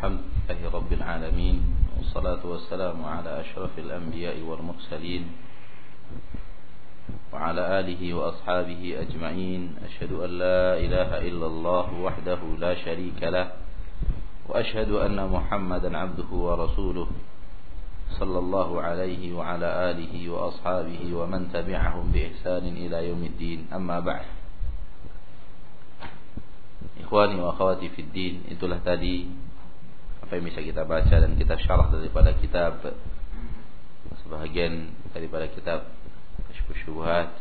الحمد لله رب العالمين والصلاة والسلام على أشرف الأنبياء والمرسلين وعلى آله وأصحابه أجمعين. أشهد أن لا إله إلا الله وحده لا شريك له وأشهد أن محمدا عبده ورسوله صلى الله عليه وعلى آله وأصحابه ومن تبعهم بإحسان إلى يوم الدين. أما بعد Ikhwani wa akhwati fid din Itulah Apa yang bisa kita baca dan kita syarah daripada kitab. Sebahagian daripada kitab Kashfu Syubuhat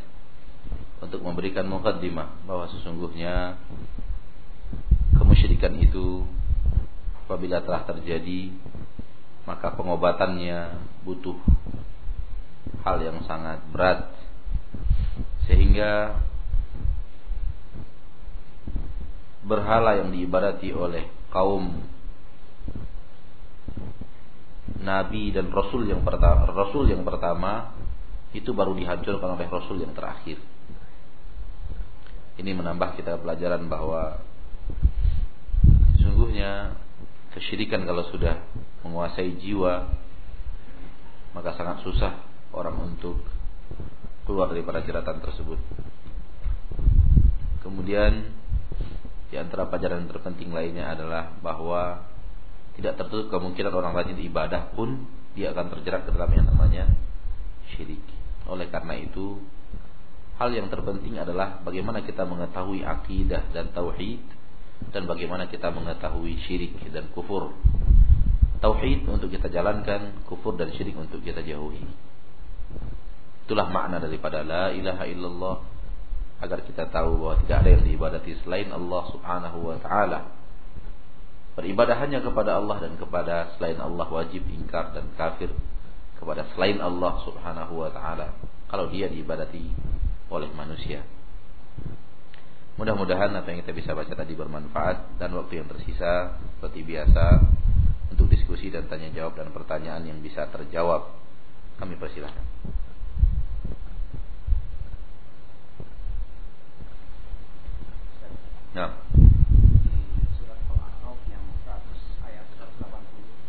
Untuk memberikan mukaddimah Bahwa sesungguhnya Kemusyrikan itu Apabila telah terjadi Maka pengobatannya butuh Hal yang sangat berat. Sehingga berhala yang diibadati oleh kaum nabi dan rasul yang pertama rasul yang pertama itu baru dihancurkan oleh rasul yang terakhir. Ini menambah kita pelajaran bahwa sesungguhnya kesyirikan kalau sudah menguasai jiwa maka sangat susah orang untuk keluar daripada jeratan tersebut. Kemudian di antara pelajaran terpenting lainnya adalah bahwa tidak tertutup kemungkinan orang rajin ibadah pun dia akan terjerat ke dalam yang namanya syirik. Oleh karena itu, hal yang terpenting adalah bagaimana kita mengetahui akidah dan tauhid dan bagaimana kita mengetahui syirik dan kufur. Tauhid untuk kita jalankan, kufur dan syirik untuk kita jauhi. Itulah makna daripada la ilaha illallah agar kita tahu bahwa tidak ada yang diibadati selain Allah Subhanahu wa taala. Beribadah hanya kepada Allah dan kepada selain Allah wajib ingkar dan kafir kepada selain Allah Subhanahu wa taala kalau dia diibadati oleh manusia. Mudah-mudahan apa yang kita bisa baca tadi bermanfaat dan waktu yang tersisa seperti biasa untuk diskusi dan tanya jawab dan pertanyaan yang bisa terjawab. Kami persilahkan. Nah. surat Al-A'raf yang 100 ayat 180.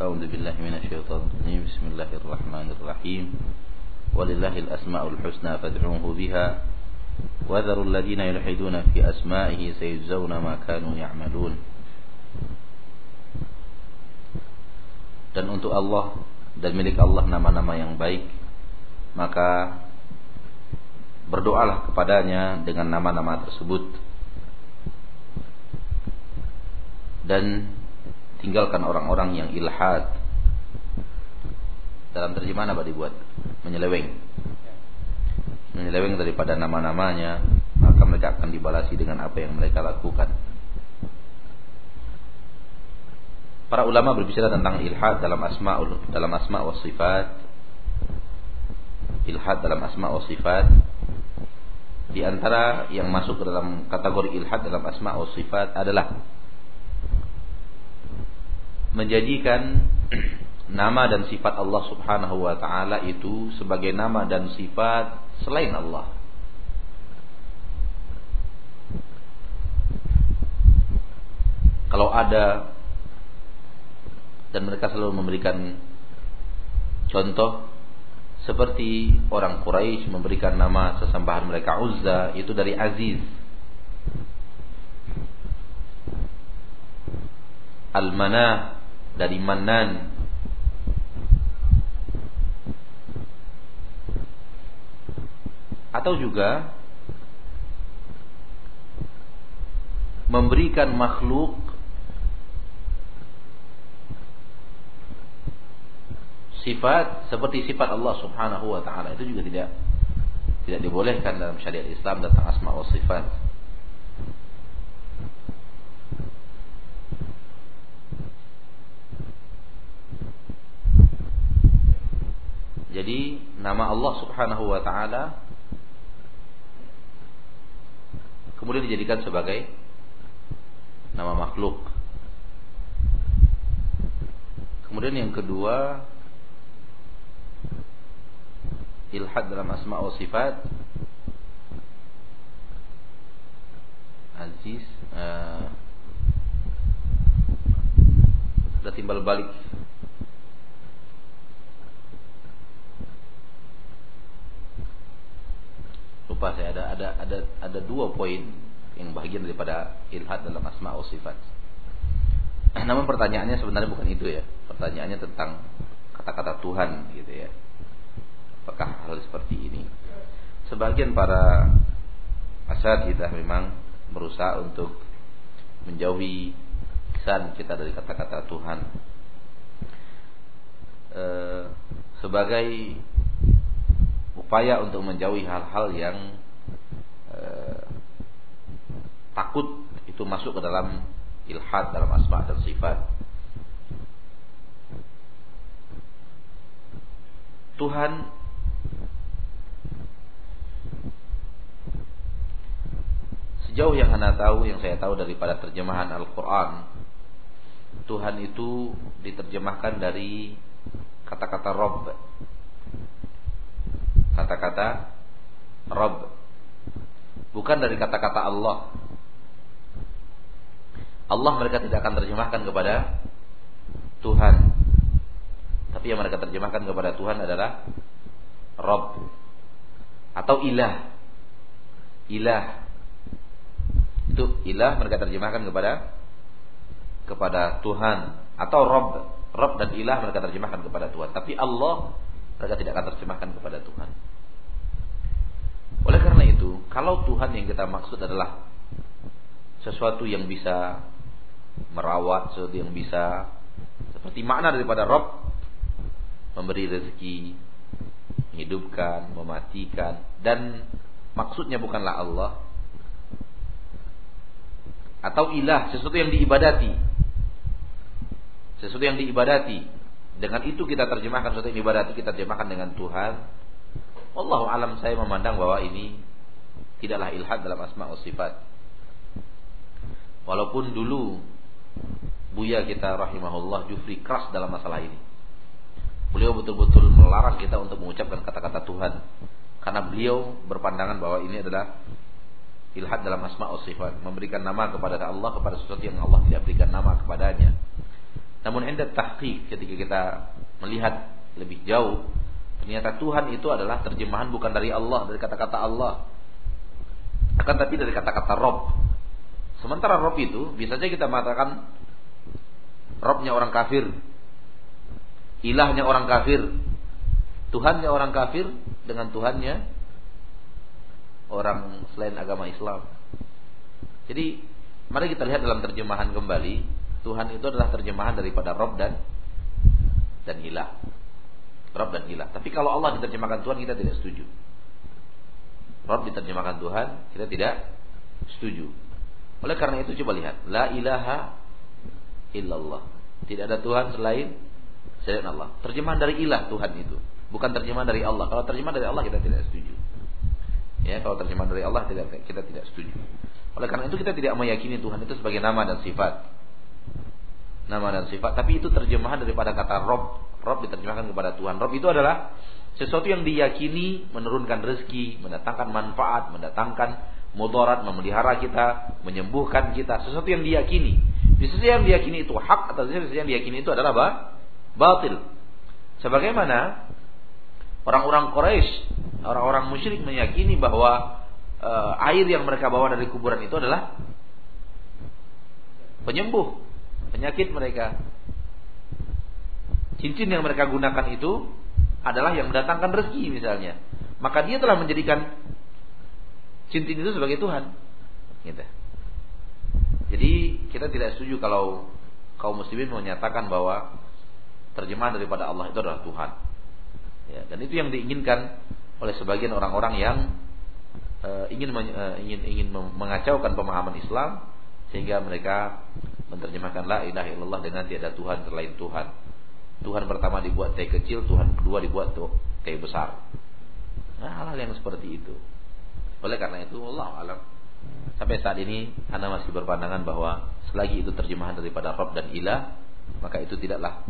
أعوذ بالله من الشيطان الرجيم بسم الله الرحمن الرحيم ولله الأسماء الحسنى فادعوه بها وذروا الذين يلحدون في أسمائه سيجزون ما كانوا يعملون dan untuk Allah dan milik Allah nama-nama yang baik maka berdoalah kepadanya dengan nama-nama tersebut dan tinggalkan orang-orang yang ilhad. Dalam terjemahan apa dibuat? Menyeleweng. Menyeleweng daripada nama-namanya, maka mereka akan dibalasi dengan apa yang mereka lakukan. Para ulama berbicara tentang ilhad dalam asma dalam asma wa sifat. Ilhad dalam asma wa sifat. Di antara yang masuk ke dalam kategori ilhad dalam asma wa sifat adalah menjadikan nama dan sifat Allah Subhanahu wa taala itu sebagai nama dan sifat selain Allah. Kalau ada dan mereka selalu memberikan contoh seperti orang Quraisy memberikan nama sesembahan mereka Uzza itu dari Aziz. Al-Manah dari Manan atau juga memberikan makhluk sifat seperti sifat Allah Subhanahu wa taala itu juga tidak tidak dibolehkan dalam syariat Islam tentang asma wa sifat. Jadi nama Allah Subhanahu wa taala kemudian dijadikan sebagai nama makhluk. Kemudian yang kedua ilhad dalam asma wa sifat Aziz uh, sudah timbal balik lupa saya ada ada ada ada dua poin yang bagian daripada ilhad dalam asma wa sifat. Namun pertanyaannya sebenarnya bukan itu ya. Pertanyaannya tentang kata-kata Tuhan gitu ya. Apakah hal seperti ini? Sebagian para kita memang berusaha untuk menjauhi kesan kita dari kata-kata Tuhan. E, sebagai upaya untuk menjauhi hal-hal yang eh, takut itu masuk ke dalam ilhad dalam asma dan sifat. Tuhan sejauh yang anda tahu yang saya tahu daripada terjemahan Al-Qur'an Tuhan itu diterjemahkan dari kata-kata Rob kata-kata Rob. Bukan dari kata-kata Allah. Allah mereka tidak akan terjemahkan kepada Tuhan. Tapi yang mereka terjemahkan kepada Tuhan adalah Rob. Atau ilah. Ilah. Itu ilah mereka terjemahkan kepada kepada Tuhan. Atau Rob. Rob dan ilah mereka terjemahkan kepada Tuhan. Tapi Allah mereka tidak akan terjemahkan kepada Tuhan. Oleh karena itu, kalau Tuhan yang kita maksud adalah sesuatu yang bisa merawat, sesuatu yang bisa seperti makna daripada Rob memberi rezeki, menghidupkan, mematikan dan maksudnya bukanlah Allah atau ilah sesuatu yang diibadati sesuatu yang diibadati dengan itu kita terjemahkan suatu ibadat kita terjemahkan dengan Tuhan. Allah alam saya memandang bahwa ini tidaklah ilhad dalam asma wa sifat. Walaupun dulu Buya kita rahimahullah Jufri keras dalam masalah ini. Beliau betul-betul melarang kita untuk mengucapkan kata-kata Tuhan. Karena beliau berpandangan bahwa ini adalah ilhad dalam asma wa sifat. Memberikan nama kepada Allah kepada sesuatu yang Allah tidak berikan nama kepadanya. Namun indah tahqiq ketika kita melihat lebih jauh, ternyata Tuhan itu adalah terjemahan bukan dari Allah, dari kata-kata Allah. Akan tapi dari kata-kata Rob. Sementara Rob itu bisa saja kita mengatakan Robnya orang kafir, ilahnya orang kafir, Tuhannya orang kafir dengan Tuhannya orang selain agama Islam. Jadi mari kita lihat dalam terjemahan kembali Tuhan itu adalah terjemahan daripada Rob dan dan ilah. Rob dan ilah. Tapi kalau Allah diterjemahkan Tuhan kita tidak setuju. Rob diterjemahkan Tuhan kita tidak setuju. Oleh karena itu coba lihat, la ilaha illallah. Tidak ada Tuhan selain selain Allah. Terjemahan dari ilah Tuhan itu, bukan terjemahan dari Allah. Kalau terjemahan dari Allah kita tidak setuju. Ya, kalau terjemahan dari Allah tidak kita tidak setuju. Oleh karena itu kita tidak meyakini Tuhan itu sebagai nama dan sifat nama dan sifat, tapi itu terjemahan daripada kata Rob. Rob diterjemahkan kepada Tuhan. Rob itu adalah sesuatu yang diyakini menurunkan rezeki, mendatangkan manfaat, mendatangkan mudarat, memelihara kita, menyembuhkan kita, sesuatu yang diyakini. Sesuatu yang diyakini itu hak atau sesuatu yang diyakini itu adalah apa? Batil. Sebagaimana orang-orang Quraisy, orang-orang musyrik meyakini bahwa e, air yang mereka bawa dari kuburan itu adalah penyembuh penyakit mereka. Cincin yang mereka gunakan itu adalah yang mendatangkan rezeki misalnya. Maka dia telah menjadikan cincin itu sebagai Tuhan. Gitu. Jadi kita tidak setuju kalau kaum muslimin menyatakan bahwa terjemahan daripada Allah itu adalah Tuhan. Ya, dan itu yang diinginkan oleh sebagian orang-orang yang uh, ingin uh, ingin ingin mengacaukan pemahaman Islam sehingga mereka menerjemahkan la ilaha illallah dengan tiada Tuhan selain Tuhan. Tuhan pertama dibuat T kecil, Tuhan kedua dibuat T T besar. Nah, hal-hal yang seperti itu. Oleh karena itu Allah alam. Sampai saat ini Anda masih berpandangan bahwa selagi itu terjemahan daripada Rob dan Ilah maka itu tidaklah.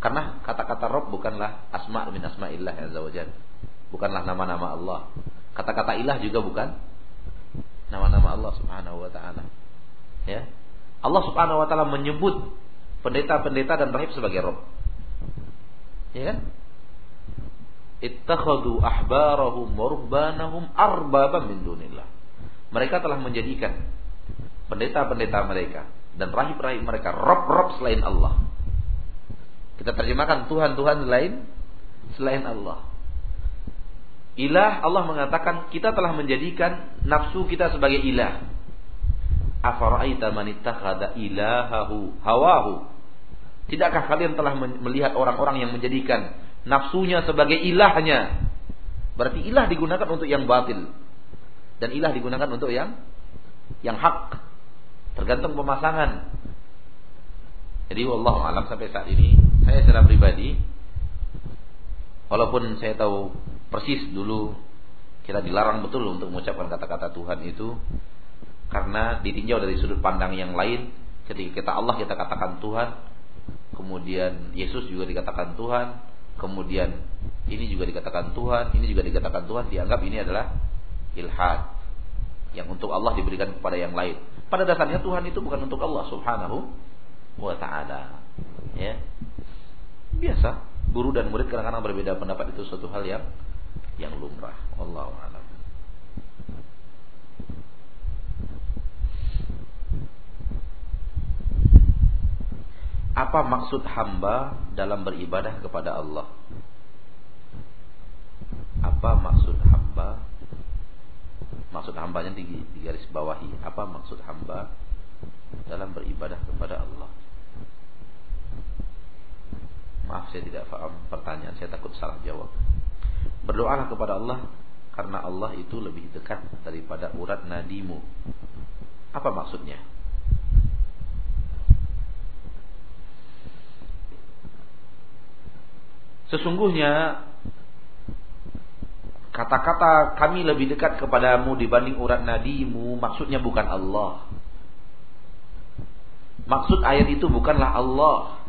Karena kata-kata Rob bukanlah asma min asma'illah azza wajalla bukanlah nama-nama Allah. Kata-kata ilah juga bukan nama-nama Allah Subhanahu wa taala. Ya. Allah Subhanahu wa taala menyebut pendeta-pendeta dan rahib sebagai Rob ya kan ittakhadhu ahbarahum wa ruhbanahum arbaban min dunillah. Mereka telah menjadikan pendeta-pendeta mereka dan rahib-rahib mereka rob-rob selain Allah. Kita terjemahkan Tuhan-Tuhan lain selain Allah. Ilah Allah mengatakan kita telah menjadikan nafsu kita sebagai ilah. Afara'aita man ittakhadha ilahahu hawahu. Tidakkah kalian telah melihat orang-orang yang menjadikan nafsunya sebagai ilahnya. Berarti ilah digunakan untuk yang batil. Dan ilah digunakan untuk yang yang hak. Tergantung pemasangan. Jadi Allah alam sampai saat ini saya secara pribadi walaupun saya tahu persis dulu kita dilarang betul untuk mengucapkan kata-kata Tuhan itu karena ditinjau dari sudut pandang yang lain ketika kita Allah kita katakan Tuhan kemudian Yesus juga dikatakan Tuhan kemudian ini juga dikatakan Tuhan, ini juga dikatakan Tuhan, dianggap ini adalah ilhad yang untuk Allah diberikan kepada yang lain. Pada dasarnya Tuhan itu bukan untuk Allah Subhanahu wa taala. Ya. Biasa, guru dan murid kadang-kadang berbeda pendapat itu suatu hal yang yang lumrah. Allahu a'lam. Apa maksud hamba dalam beribadah kepada Allah? Apa maksud hamba? Maksud hambanya di, di garis bawahi. Apa maksud hamba dalam beribadah kepada Allah? Maaf saya tidak paham pertanyaan, saya takut salah jawab. Berdoalah kepada Allah karena Allah itu lebih dekat daripada urat nadimu. Apa maksudnya? Sesungguhnya kata-kata kami lebih dekat kepadamu dibanding urat nadimu maksudnya bukan Allah. Maksud ayat itu bukanlah Allah.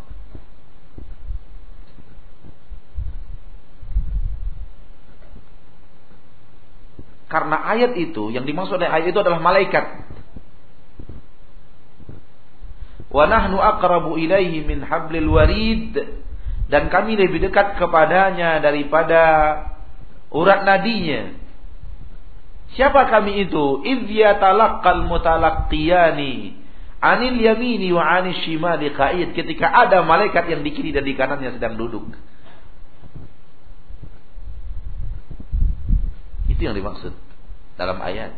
Karena ayat itu yang dimaksud oleh ayat itu adalah malaikat. Wa nahnu aqrabu ilaihi min hablil warid dan kami lebih dekat kepadanya daripada urat nadinya. Siapa kami itu? Idh talaqqal mutalaqqiyani anil yamini wa anil shimali qa'id ketika ada malaikat yang di kiri dan di kanannya sedang duduk. Itu yang dimaksud dalam ayat.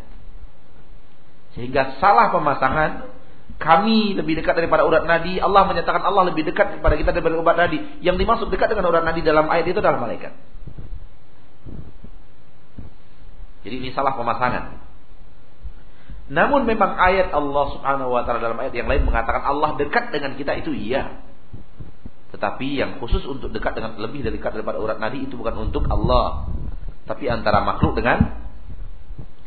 Sehingga salah pemasangan kami lebih dekat daripada urat nadi. Allah menyatakan Allah lebih dekat kepada kita daripada urat nadi. Yang dimaksud dekat dengan urat nadi dalam ayat itu adalah malaikat. Jadi ini salah pemasangan. Namun memang ayat Allah Subhanahu wa taala dalam ayat yang lain mengatakan Allah dekat dengan kita itu iya. Tetapi yang khusus untuk dekat dengan lebih dari dekat daripada urat nadi itu bukan untuk Allah, tapi antara makhluk dengan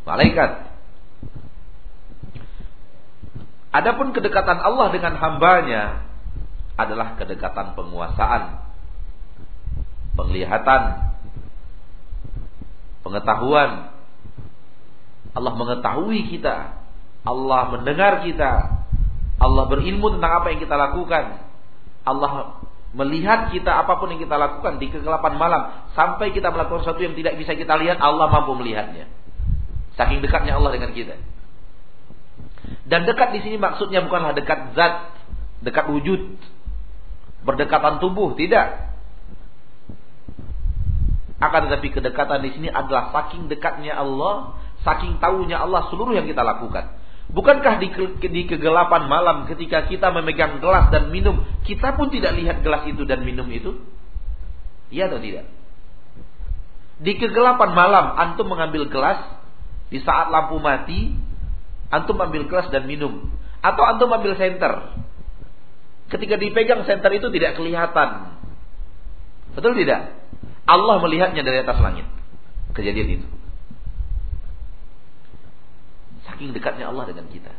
malaikat. Adapun kedekatan Allah dengan hambanya adalah kedekatan penguasaan, penglihatan, pengetahuan. Allah mengetahui kita, Allah mendengar kita, Allah berilmu tentang apa yang kita lakukan. Allah melihat kita apa pun yang kita lakukan di kegelapan malam sampai kita melakukan sesuatu yang tidak bisa kita lihat, Allah mampu melihatnya. Saking dekatnya Allah dengan kita. Dan dekat di sini maksudnya bukanlah dekat zat, dekat wujud, berdekatan tubuh, tidak. Akan tetapi kedekatan di sini adalah saking dekatnya Allah, saking tahunya Allah seluruh yang kita lakukan. Bukankah di, ke, di kegelapan malam ketika kita memegang gelas dan minum, kita pun tidak lihat gelas itu dan minum itu? Iya atau tidak? Di kegelapan malam, antum mengambil gelas, di saat lampu mati, Antum ambil kelas dan minum. Atau antum ambil senter. Ketika dipegang senter itu tidak kelihatan. Betul tidak? Allah melihatnya dari atas langit. Kejadian itu. Saking dekatnya Allah dengan kita.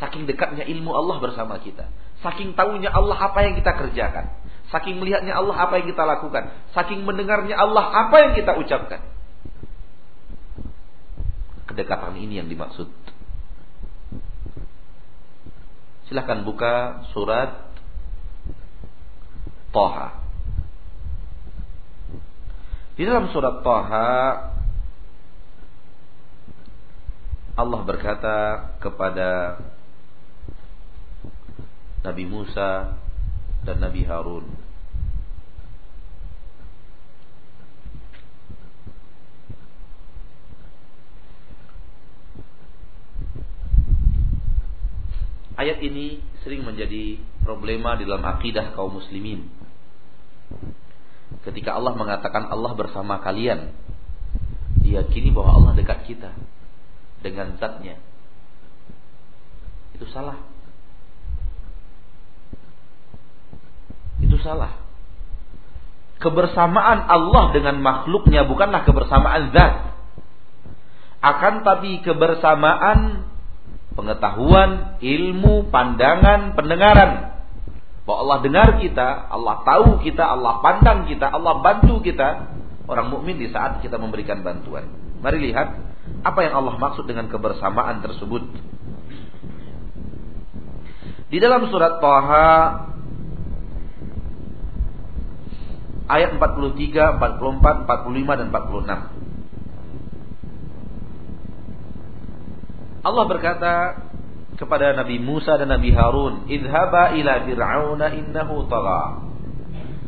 Saking dekatnya ilmu Allah bersama kita. Saking tahunya Allah apa yang kita kerjakan. Saking melihatnya Allah apa yang kita lakukan. Saking mendengarnya Allah apa yang kita ucapkan. Kedekatan ini yang dimaksud. Silahkan buka surat Toha. Di dalam surat Toha Allah berkata kepada Nabi Musa dan Nabi Harun Ayat ini sering menjadi problema di dalam akidah kaum muslimin. Ketika Allah mengatakan Allah bersama kalian, diyakini bahwa Allah dekat kita dengan zatnya. Itu salah. Itu salah. Kebersamaan Allah dengan makhluknya bukanlah kebersamaan zat. Akan tapi kebersamaan pengetahuan, ilmu, pandangan, pendengaran. Bahwa Allah dengar kita, Allah tahu kita, Allah pandang kita, Allah bantu kita. Orang mukmin di saat kita memberikan bantuan. Mari lihat apa yang Allah maksud dengan kebersamaan tersebut. Di dalam surat Taha ayat 43, 44, 45 dan 46. Allah berkata kepada Nabi Musa dan Nabi Harun, "Idhaba ila Fir'auna innahu tagha."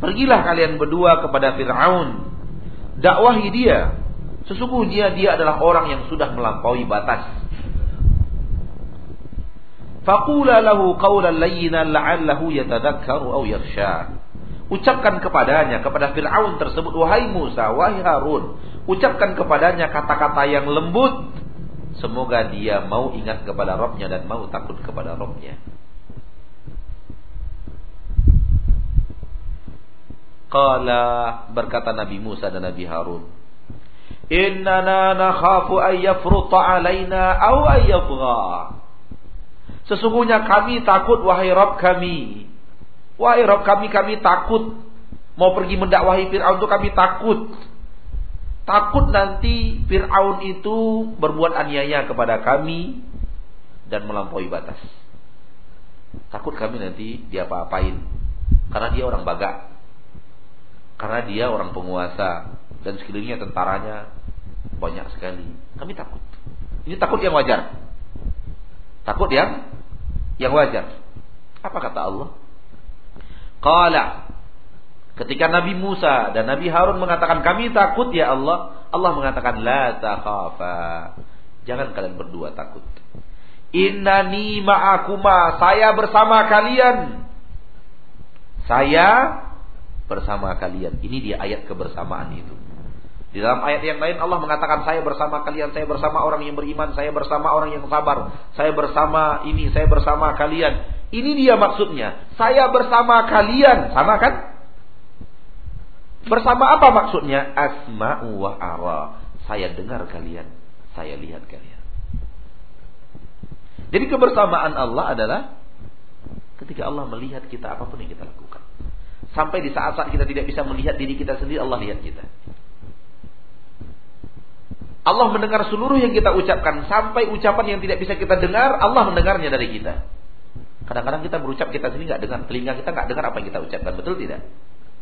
Pergilah kalian berdua kepada Fir'aun. Dakwahi dia. Sesungguhnya dia adalah orang yang sudah melampaui batas. Faqula lahu qawlan layyinan la'allahu yatadhakkaru aw yakhsha. Ucapkan kepadanya kepada Firaun tersebut wahai Musa, wahai Harun, ucapkan kepadanya kata-kata yang lembut Semoga dia mau ingat kepada Robnya dan mau takut kepada Robnya. Qala berkata Nabi Musa dan Nabi Harun. Innana nakhafu an yafruta alaina aw an Sesungguhnya kami takut wahai Rabb kami. Wahai Rabb kami kami takut mau pergi mendakwahi Firaun itu kami takut Takut nanti Fir'aun itu berbuat aniaya kepada kami dan melampaui batas. Takut kami nanti dia apa-apain. Karena dia orang baga. Karena dia orang penguasa. Dan sekelilingnya tentaranya banyak sekali. Kami takut. Ini takut yang wajar. Takut yang yang wajar. Apa kata Allah? Qala Ketika Nabi Musa dan Nabi Harun mengatakan kami takut ya Allah, Allah mengatakan la takhafa. Jangan kalian berdua takut. Innani ma'akuma, saya bersama kalian. Saya bersama kalian. Ini dia ayat kebersamaan itu. Di dalam ayat yang lain Allah mengatakan saya bersama kalian, saya bersama orang yang beriman, saya bersama orang yang sabar, saya bersama ini, saya bersama kalian. Ini dia maksudnya. Saya bersama kalian, sama kan? Bersama apa maksudnya? Asma'u wa ara. Saya dengar kalian, saya lihat kalian. Jadi kebersamaan Allah adalah ketika Allah melihat kita apa pun yang kita lakukan. Sampai di saat-saat kita tidak bisa melihat diri kita sendiri, Allah lihat kita. Allah mendengar seluruh yang kita ucapkan sampai ucapan yang tidak bisa kita dengar, Allah mendengarnya dari kita. Kadang-kadang kita berucap kita sendiri nggak dengar, telinga kita nggak dengar apa yang kita ucapkan, betul tidak?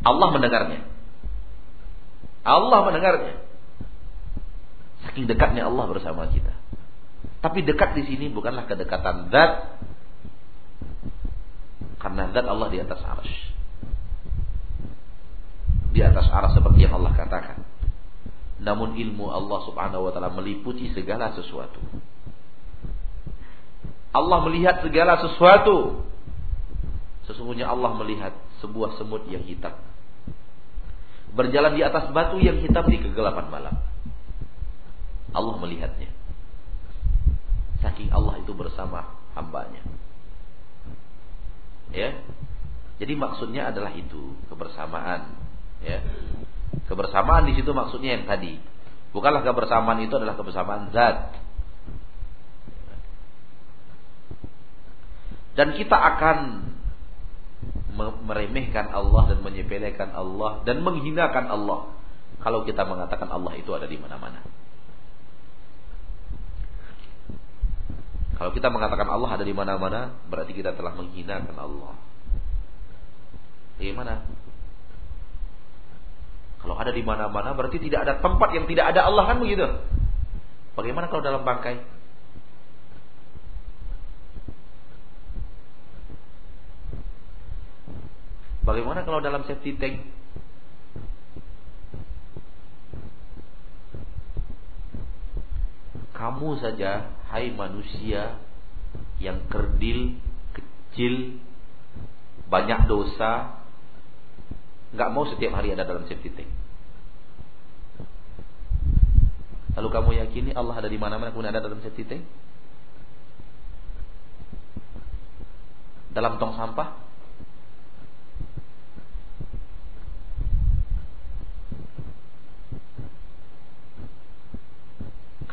Allah mendengarnya. Allah mendengarnya. Saking dekatnya Allah bersama kita. Tapi dekat di sini bukanlah kedekatan zat. Karena zat Allah di atas arsh. Di atas arsh seperti yang Allah katakan. Namun ilmu Allah subhanahu wa ta'ala meliputi segala sesuatu. Allah melihat segala sesuatu. Sesungguhnya Allah melihat sebuah semut yang hitam berjalan di atas batu yang hitam di kegelapan malam. Allah melihatnya. Saking Allah itu bersama hambanya. Ya. Jadi maksudnya adalah itu kebersamaan. Ya. kebersamaan di situ maksudnya yang tadi. Bukanlah kebersamaan itu adalah kebersamaan zat. Dan kita akan meremehkan Allah dan menyepelekan Allah dan menghinakan Allah kalau kita mengatakan Allah itu ada di mana-mana. Kalau kita mengatakan Allah ada di mana-mana, berarti kita telah menghinakan Allah. Bagaimana? Kalau ada di mana-mana berarti tidak ada tempat yang tidak ada Allah kan begitu? Bagaimana kalau dalam bangkai? Bagaimana kalau dalam safety tank? Kamu saja, hai manusia yang kerdil, kecil, banyak dosa, nggak mau setiap hari ada dalam safety tank. Lalu kamu yakini Allah ada di mana-mana kemudian ada dalam safety tank? Dalam tong sampah?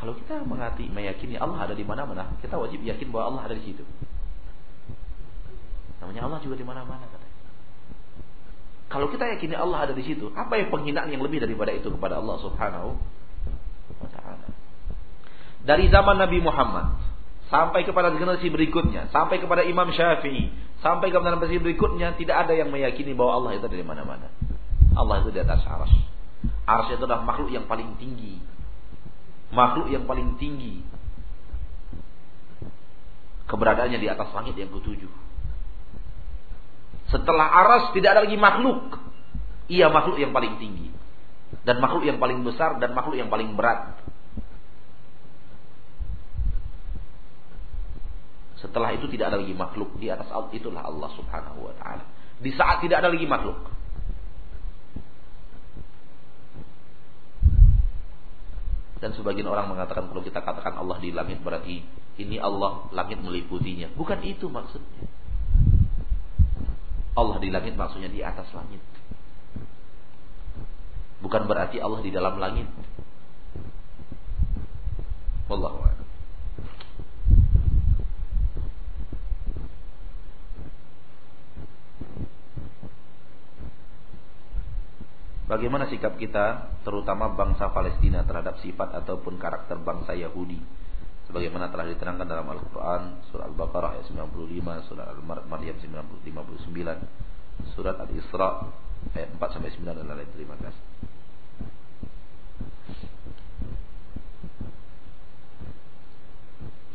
Kalau kita mengati, meyakini Allah ada di mana-mana, kita wajib yakin bahwa Allah ada di situ. Namanya Allah juga di mana-mana Kalau kita yakini Allah ada di situ, apa yang penghinaan yang lebih daripada itu kepada Allah Subhanahu wa taala? Dari zaman Nabi Muhammad sampai kepada generasi berikutnya, sampai kepada Imam Syafi'i, sampai kepada generasi berikutnya tidak ada yang meyakini bahwa Allah itu ada di mana-mana. Allah itu di atas aras. Aras itu adalah makhluk yang paling tinggi makhluk yang paling tinggi keberadaannya di atas langit yang ketujuh. Setelah aras tidak ada lagi makhluk. Ia makhluk yang paling tinggi. Dan makhluk yang paling besar dan makhluk yang paling berat. Setelah itu tidak ada lagi makhluk. Di atas itulah Allah subhanahu wa ta'ala. Di saat tidak ada lagi makhluk. Dan sebagian orang mengatakan kalau kita katakan Allah di langit berarti ini Allah langit meliputinya. Bukan itu maksudnya. Allah di langit maksudnya di atas langit. Bukan berarti Allah di dalam langit. Wallahu a'lam. Bagaimana sikap kita terutama bangsa Palestina terhadap sifat ataupun karakter bangsa Yahudi? Sebagaimana telah diterangkan dalam Al-Quran Surah Al-Baqarah ayat 95 Surah Al-Maryam 59 Surat Al-Isra ayat 4 sampai 9 dan lain Terima kasih.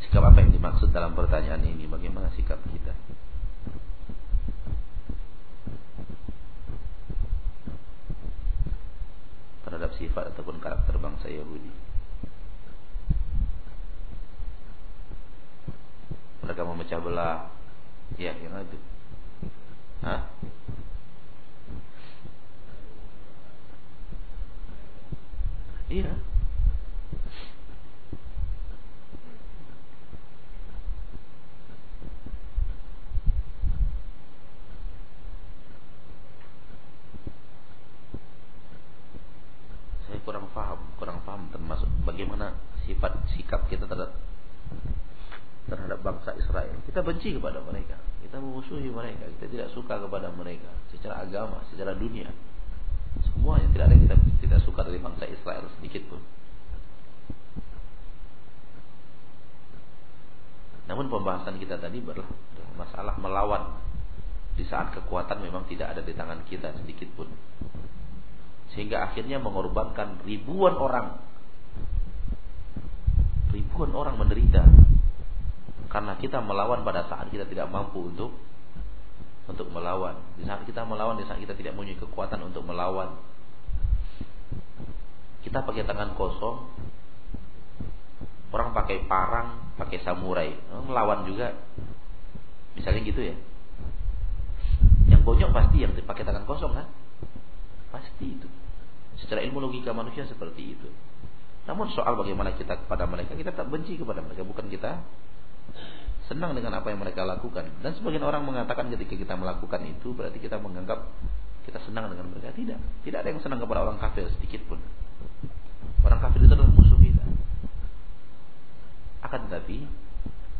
Sikap apa yang dimaksud dalam pertanyaan ini? Bagaimana sikap kita terhadap sifat ataupun karakter bangsa Yahudi. Mereka memecah belah. Ya, yang itu. Hah? Iya. Kurang paham, kurang paham termasuk bagaimana sifat sikap kita terhadap terhadap bangsa Israel. Kita benci kepada mereka, kita memusuhi mereka, kita tidak suka kepada mereka secara agama, secara dunia. Semua yang tidak ada kita tidak suka dari bangsa Israel sedikit pun. Namun pembahasan kita tadi adalah masalah melawan di saat kekuatan memang tidak ada di tangan kita sedikit pun sehingga akhirnya mengorbankan ribuan orang. Ribuan orang menderita. Karena kita melawan pada saat kita tidak mampu untuk untuk melawan. Di saat kita melawan di saat kita tidak punya kekuatan untuk melawan. Kita pakai tangan kosong. Orang pakai parang pakai samurai. Melawan juga. Misalnya gitu ya. Yang bonyok pasti yang dipakai tangan kosong kan? Pasti itu Secara ilmu logika manusia seperti itu. Namun soal bagaimana kita kepada mereka, kita tak benci kepada mereka, bukan kita senang dengan apa yang mereka lakukan. Dan sebagian orang mengatakan ketika kita melakukan itu berarti kita menganggap kita senang dengan mereka. Tidak. Tidak ada yang senang kepada orang kafir sedikit pun. Orang kafir itu adalah musuh kita. Akan tetapi,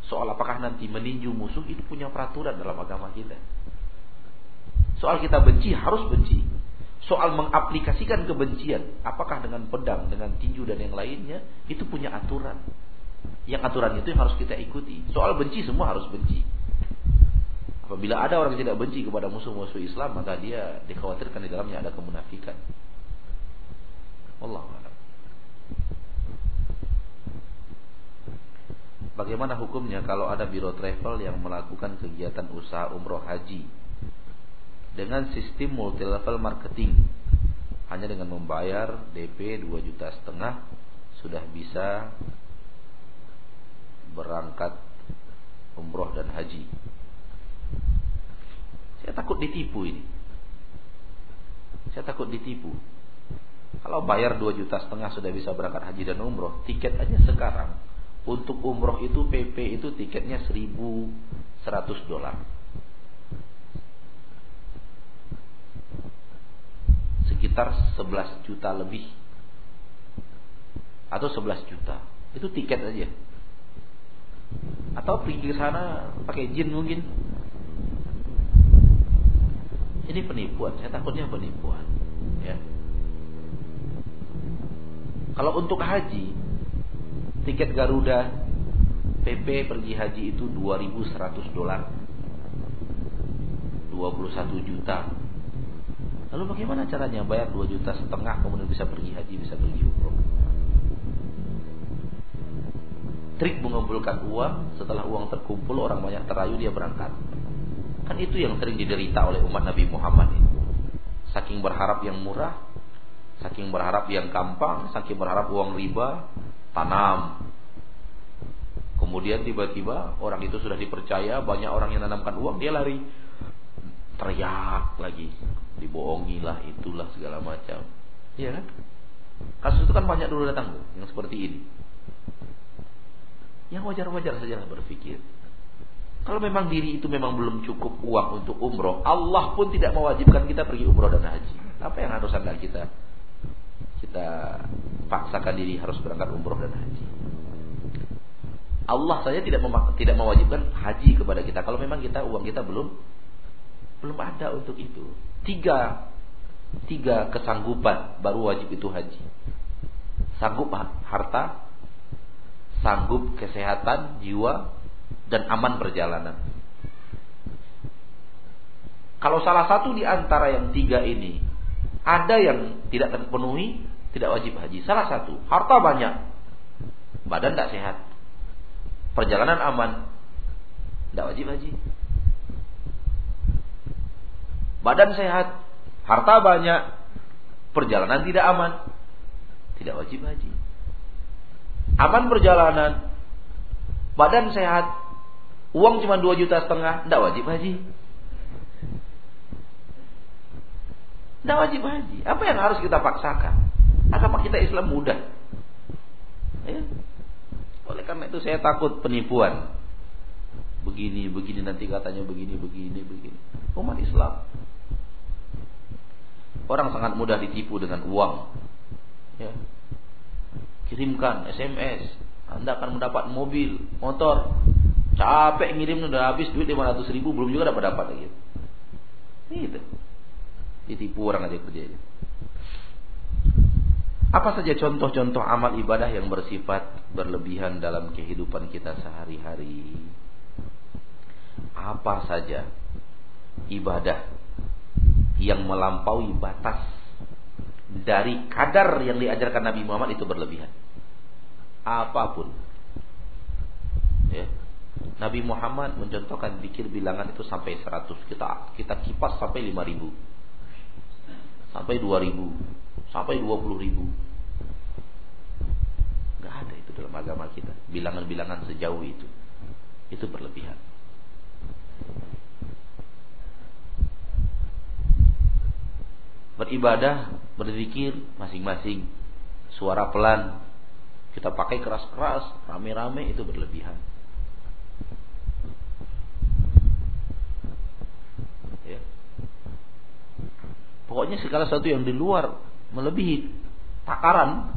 soal apakah nanti meninju musuh itu punya peraturan dalam agama kita. Soal kita benci harus benci. Soal mengaplikasikan kebencian, apakah dengan pedang, dengan tinju dan yang lainnya, itu punya aturan. Yang aturan itu yang harus kita ikuti. Soal benci semua harus benci. Apabila ada orang yang tidak benci kepada musuh-musuh Islam, maka dia dikhawatirkan di dalamnya ada kemunafikan. Allah Bagaimana hukumnya kalau ada biro travel yang melakukan kegiatan usaha umroh haji dengan sistem multi level marketing hanya dengan membayar DP 2 juta setengah sudah bisa berangkat umroh dan haji saya takut ditipu ini. Saya takut ditipu. Kalau bayar 2 juta setengah sudah bisa berangkat haji dan umroh, tiket aja sekarang untuk umroh itu PP itu tiketnya 1100 dolar. Sekitar 11 juta lebih. Atau 11 juta. Itu tiket aja. Atau pergi ke sana pakai jin mungkin ini penipuan, saya takutnya penipuan. Ya. Kalau untuk haji, tiket Garuda PP pergi haji itu 2100 dolar. 21 juta. Lalu bagaimana caranya bayar 2 juta setengah kemudian bisa pergi haji, bisa pergi umroh? Trik mengumpulkan uang, setelah uang terkumpul orang banyak terayu dia berangkat. Kan itu yang sering diderita oleh umat Nabi Muhammad ini. Saking berharap yang murah, saking berharap yang gampang, saking berharap uang riba, tanam. Kemudian tiba-tiba orang itu sudah dipercaya, banyak orang yang menanamkan uang, dia lari teriak lagi, dibohongilah itulah segala macam. Iya kan? Kasus itu kan banyak dulu datang tuh, yang seperti ini. Yang wajar-wajar saja berpikir. Kalau memang diri itu memang belum cukup uang untuk umroh, Allah pun tidak mewajibkan kita pergi umroh dan haji. Apa yang harus anda kita kita paksakan diri harus berangkat umroh dan haji? Allah saja tidak tidak mewajibkan haji kepada kita. Kalau memang kita uang kita belum belum ada untuk itu. Tiga tiga kesanggupan baru wajib itu haji. Sanggup harta, sanggup kesehatan jiwa, dan aman perjalanan. Kalau salah satu di antara yang tiga ini ada yang tidak terpenuhi, tidak wajib haji. Salah satu, harta banyak, badan tidak sehat, perjalanan aman, tidak wajib haji. Badan sehat, harta banyak, perjalanan tidak aman, tidak wajib haji. Aman perjalanan, badan sehat, Uang cuma 2 juta setengah, tidak wajib haji. Tidak wajib haji. Apa yang harus kita paksakan? Agama kita Islam mudah. Ya. Oleh karena itu saya takut penipuan. Begini, begini nanti katanya begini, begini, begini. Umat Islam. Orang sangat mudah ditipu dengan uang. Ya. Kirimkan SMS, Anda akan mendapat mobil, motor, Capek ngirim udah habis duit 500 ribu belum juga dapat dapat lagi. Itu. Ditipu orang aja kerjanya. Apa saja contoh-contoh amal ibadah yang bersifat berlebihan dalam kehidupan kita sehari-hari? Apa saja ibadah yang melampaui batas dari kadar yang diajarkan Nabi Muhammad itu berlebihan? Apa pun. Ya. Nabi Muhammad mencontohkan zikir bilangan itu sampai 100. Kita kita kipas sampai 5000. Sampai 2000, sampai 20000. Gak ada itu dalam agama kita. Bilangan-bilangan sejauh itu. Itu berlebihan. Beribadah, berzikir masing-masing. Suara pelan. Kita pakai keras-keras, rame-rame itu berlebihan. Pokoknya segala sesuatu yang di luar melebihi takaran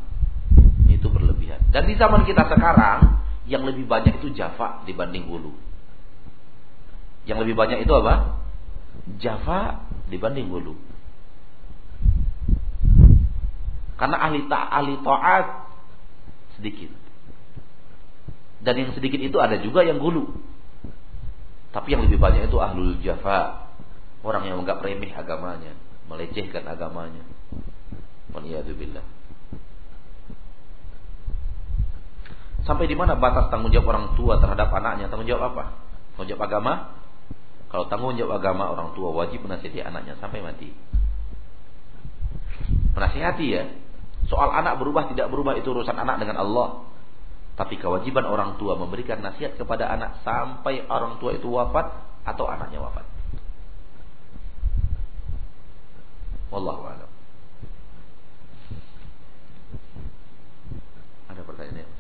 itu berlebihan. Dan di zaman kita sekarang yang lebih banyak itu Java dibanding Hulu. Yang lebih banyak itu apa? Java dibanding Hulu. Karena ahli ta ahli taat sedikit. Dan yang sedikit itu ada juga yang gulu. Tapi yang lebih banyak itu ahlul jafa. Orang yang enggak remeh agamanya. Melecehkan agamanya. Waliyadzubillah. Sampai di mana batas tanggung jawab orang tua terhadap anaknya? Tanggung jawab apa? Tanggung jawab agama? Kalau tanggung jawab agama orang tua wajib menasihati anaknya sampai mati. Menasihati ya. Soal anak berubah tidak berubah itu urusan anak dengan Allah. Tapi kewajiban orang tua memberikan nasihat kepada anak sampai orang tua itu wafat atau anaknya wafat. Wallahu a'lam. Ada pertanyaan?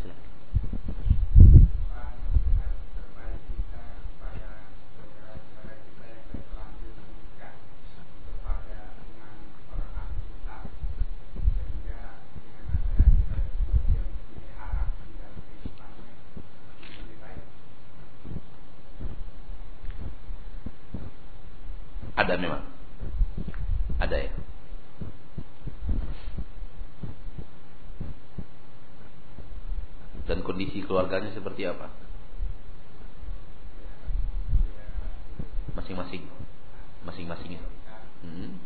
Ada memang. Ada ya. Dan kondisi keluarganya seperti apa? Masing-masing. Masing-masingnya. Hmm.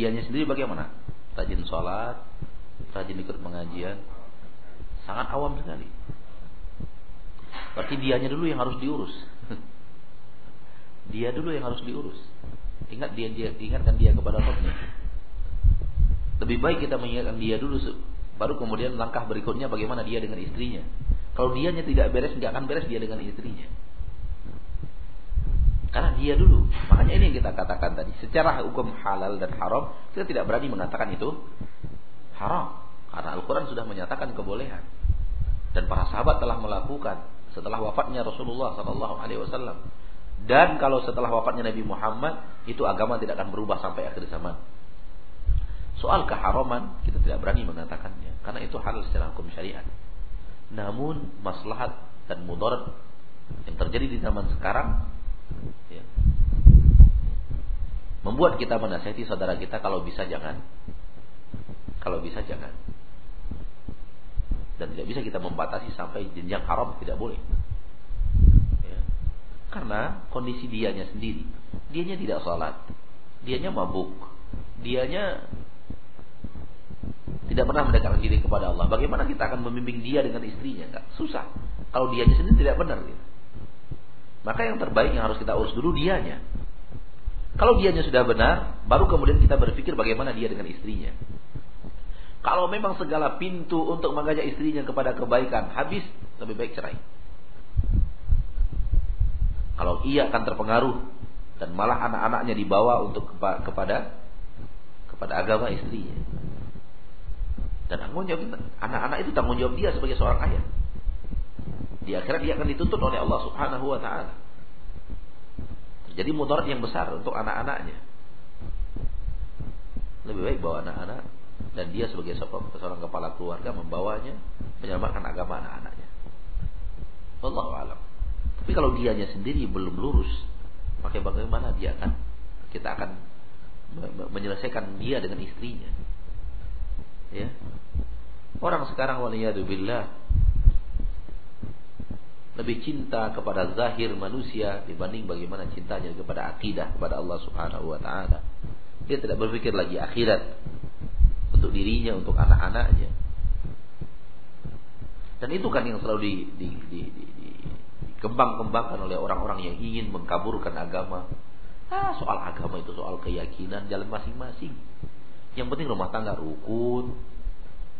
Dianya sendiri bagaimana? Rajin sholat, rajin ikut pengajian. Sangat awam sekali. Berarti dianya dulu yang harus diurus. dia dulu yang harus diurus. Ingat dia, dia ingatkan dia kepada Rabbnya. Lebih baik kita mengingatkan dia dulu baru kemudian langkah berikutnya bagaimana dia dengan istrinya. Kalau dianya tidak beres, nggak akan beres dia dengan istrinya. Karena dia dulu. Makanya ini yang kita katakan tadi. Secara hukum halal dan haram, kita tidak berani mengatakan itu haram. Karena Al-Quran sudah menyatakan kebolehan. Dan para sahabat telah melakukan setelah wafatnya Rasulullah Wasallam. Dan kalau setelah wafatnya Nabi Muhammad, itu agama tidak akan berubah sampai akhir zaman. Soal keharaman, kita tidak berani mengatakannya. Karena itu halal secara hukum syariat. Namun, maslahat dan mudarat yang terjadi di zaman sekarang Ya. Membuat kita menasihati saudara kita kalau bisa jangan. Kalau bisa jangan. Dan tidak bisa kita membatasi sampai jenjang haram tidak boleh. Ya. Karena kondisi dianya sendiri. Dianya tidak sholat. Dianya mabuk. Dianya tidak pernah mendekatkan diri kepada Allah. Bagaimana kita akan membimbing dia dengan istrinya? Enggak, susah. Kalau dianya sendiri tidak benar gitu. Maka yang terbaik yang harus kita urus dulu dianya. Kalau dianya sudah benar, baru kemudian kita berpikir bagaimana dia dengan istrinya. Kalau memang segala pintu untuk mengajak istrinya kepada kebaikan habis, lebih baik cerai. Kalau ia akan terpengaruh dan malah anak-anaknya dibawa untuk kepada kepada agama istrinya. Dan tanggung jawab anak-anak itu tanggung jawab dia sebagai seorang ayah. Di akhirat dia akan dituntut oleh Allah Subhanahu wa taala. Terjadi mudarat yang besar untuk anak-anaknya. Lebih baik bawa anak-anak dan dia sebagai seorang kepala keluarga membawanya menyelamatkan agama anak-anaknya. Wallahu alam. Tapi kalau dianya sendiri belum lurus, maka bagaimana dia akan kita akan menyelesaikan dia dengan istrinya. Ya. Orang sekarang waliyadu billah lebih cinta kepada zahir manusia dibanding bagaimana cintanya kepada akidah kepada Allah Subhanahu wa taala. Dia tidak berpikir lagi akhirat untuk dirinya, untuk anak-anaknya. Dan itu kan yang selalu di, di, di, di, di dikembang-kembangkan oleh orang-orang yang ingin mengkaburkan agama. Ah, soal agama itu soal keyakinan jalan masing-masing. Yang penting rumah tangga rukun,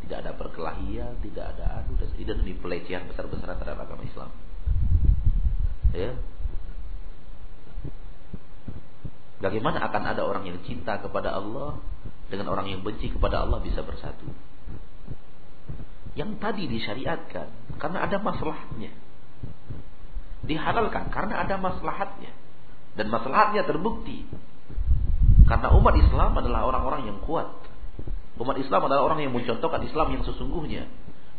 tidak ada perkelahian, tidak ada adu dan tidak ada pelecehan besar-besaran terhadap agama Islam. Ya. Bagaimana akan ada orang yang cinta kepada Allah dengan orang yang benci kepada Allah bisa bersatu? Yang tadi disyariatkan karena ada masalahnya. Dihalalkan karena ada maslahatnya. Dan masalahnya terbukti. Karena umat Islam adalah orang-orang yang kuat. Umat Islam adalah orang yang mencontohkan Islam yang sesungguhnya.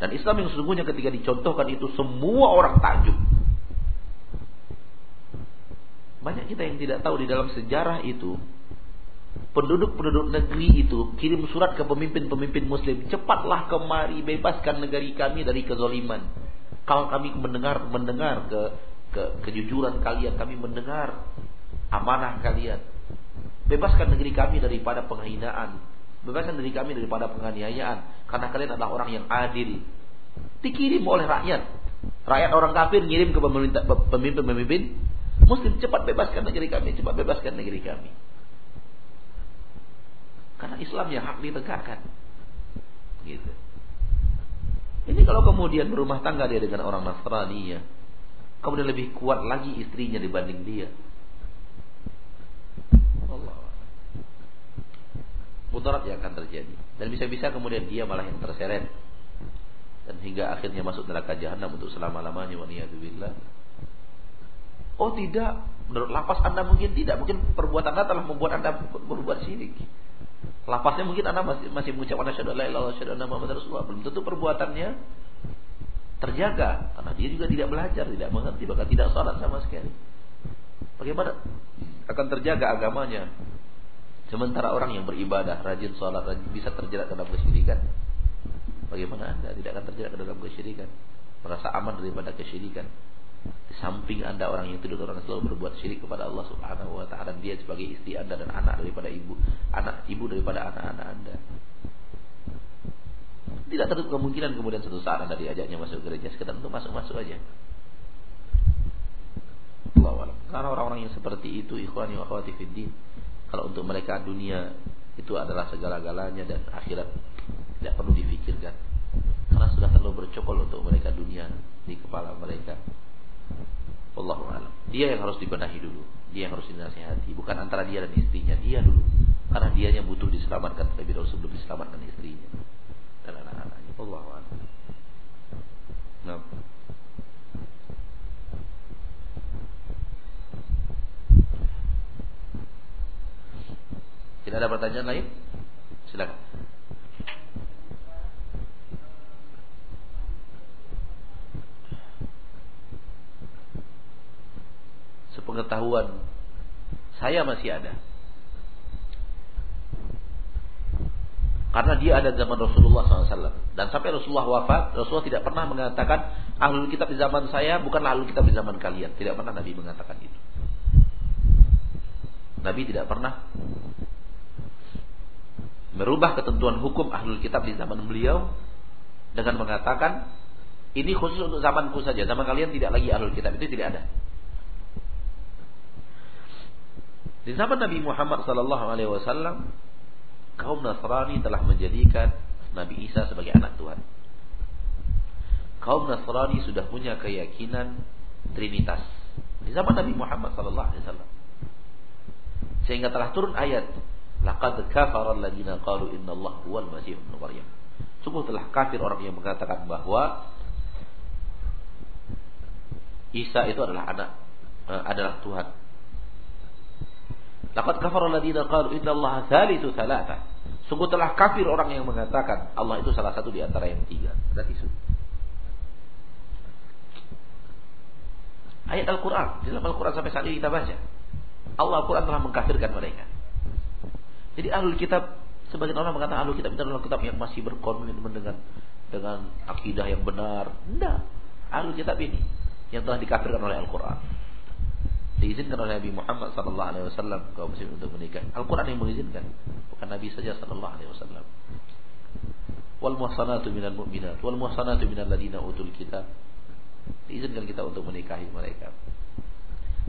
Dan Islam yang sesungguhnya ketika dicontohkan itu semua orang takjub. Banyak kita yang tidak tahu di dalam sejarah itu penduduk-penduduk negeri itu kirim surat ke pemimpin-pemimpin muslim, cepatlah kemari bebaskan negeri kami dari kezoliman. Kalau kami mendengar mendengar ke, ke kejujuran kalian, kami mendengar amanah kalian. Bebaskan negeri kami daripada penghinaan. Bebaskan negeri kami daripada penganiayaan. Karena kalian adalah orang yang adil. Dikirim oleh rakyat. Rakyat orang kafir ngirim ke pemimpin-pemimpin Muslim cepat bebaskan negeri kami, cepat bebaskan negeri kami. Karena Islam yang hak ditegakkan. Gitu. Ini kalau kemudian berumah tangga dia dengan orang Nasrani ya, kemudian lebih kuat lagi istrinya dibanding dia. Mudarat yang akan terjadi dan bisa-bisa kemudian dia malah yang terseret dan hingga akhirnya masuk neraka jahanam untuk selama-lamanya wa niyadzubillah. Oh tidak, menurut lapas Anda mungkin tidak, mungkin perbuatan Anda telah membuat Anda berbuat syirik. Lapasnya mungkin Anda masih, masih mengucapkan asyhadu la ilaha illallah anna muhammadar rasulullah. Belum tentu perbuatannya terjaga karena dia juga tidak belajar, tidak mengerti, bahkan tidak salat sama sekali. Bagaimana akan terjaga agamanya? Sementara orang yang beribadah, rajin sholat, rajin, bisa terjerat dalam kesyirikan. Bagaimana anda tidak akan terjerat dalam kesyirikan? Merasa aman daripada kesyirikan. Di samping anda orang yang tidur orang yang selalu berbuat syirik kepada Allah Subhanahu Wa Taala dia sebagai istri anda dan anak daripada ibu, anak ibu daripada anak-anak anda. Tidak tertutup kemungkinan kemudian suatu saat anda diajaknya masuk gereja sekedar untuk masuk-masuk aja. Allah Karena orang-orang yang seperti itu ikhwani wa akhwati kalau untuk mereka dunia itu adalah segala-galanya dan akhirat tidak perlu difikirkan. Karena sudah terlalu bercokol untuk mereka dunia di kepala mereka. Allahu a'lam. Dia yang harus dibenahi dulu. Dia yang harus dinasihati, bukan antara dia dan istrinya, dia dulu. Karena dia yang butuh diselamatkan terlebih dahulu sebelum diselamatkan istrinya dan anak-anaknya. Allahu a'lam. Nah. Tidak ada pertanyaan lain? Silakan. Sepengetahuan saya masih ada. Karena dia ada zaman Rasulullah SAW Dan sampai Rasulullah wafat Rasulullah tidak pernah mengatakan Ahlul kitab di zaman saya bukanlah ahlul kitab di zaman kalian Tidak pernah Nabi mengatakan itu Nabi tidak pernah merubah ketentuan hukum ahlul kitab di zaman beliau dengan mengatakan ini khusus untuk zamanku saja, zaman kalian tidak lagi ahlul kitab itu tidak ada. Di zaman Nabi Muhammad sallallahu alaihi wasallam kaum Nasrani telah menjadikan Nabi Isa sebagai anak Tuhan. Kaum Nasrani sudah punya keyakinan Trinitas di zaman Nabi Muhammad sallallahu alaihi wasallam. Sehingga telah turun ayat Laqad kafara alladziina qalu innallaha huwal masih ibnu Maryam. Sungguh telah kafir orang yang mengatakan bahwa Isa itu adalah anak uh, adalah Tuhan. Laqad kafara alladziina qalu innallaha thalithu thalatha. Sungguh telah kafir orang yang mengatakan Allah itu salah satu di antara yang tiga. Berarti itu. Ayat Al-Quran. Di dalam Al-Quran sampai saat ini kita baca. Allah Al-Quran telah mengkafirkan mereka. Jadi ahlul kitab sebagian orang mengatakan ahlul kitab itu adalah kitab yang masih berkomitmen dengan dengan akidah yang benar. Tidak. Ahlul kitab ini yang telah dikafirkan oleh Al-Qur'an. Diizinkan oleh Nabi Muhammad sallallahu alaihi wasallam kaum muslim untuk menikah. Al-Qur'an yang mengizinkan, bukan Nabi saja sallallahu alaihi wasallam. Wal muhsanatu minal mu'minat wal muhsanatu minal ladina utul kitab. Diizinkan kita untuk menikahi mereka.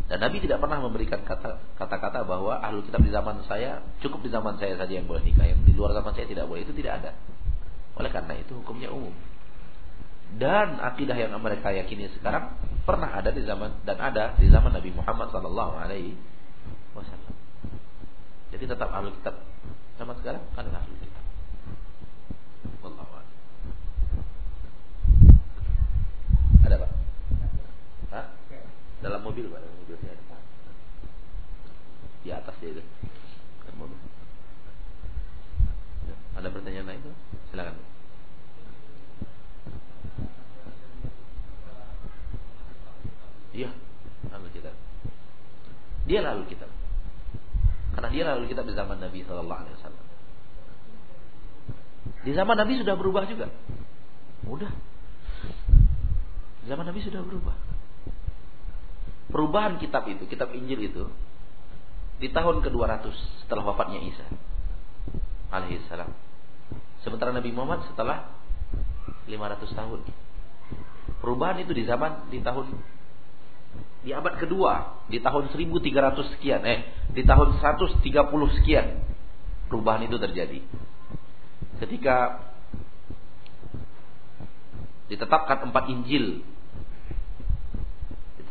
Dan Nabi tidak pernah memberikan kata-kata bahwa ahlu kitab di zaman saya cukup di zaman saya saja yang boleh nikah, yang di luar zaman saya tidak boleh. Itu tidak ada. Oleh karena itu hukumnya umum. Dan akidah yang mereka yakini sekarang pernah ada di zaman dan ada di zaman Nabi Muhammad Sallallahu Alaihi Wasallam. Jadi tetap ahlu kitab zaman sekarang kan ahlu kitab. Wallahu Ada pak? Dalam mobil pak? di atas dia itu. Ada pertanyaan lain? Silakan. Iya, lalu kita. Dia lalu kita. Karena dia lalu kita di zaman Nabi Shallallahu Alaihi Wasallam. Di zaman Nabi sudah berubah juga. Mudah. Zaman Nabi sudah berubah. Perubahan kitab itu, kitab Injil itu di tahun ke-200 setelah wafatnya Isa alaihissalam. Sementara Nabi Muhammad setelah 500 tahun. Perubahan itu di zaman di tahun di abad kedua, di tahun 1300 sekian, eh di tahun 130 sekian perubahan itu terjadi. Ketika ditetapkan empat Injil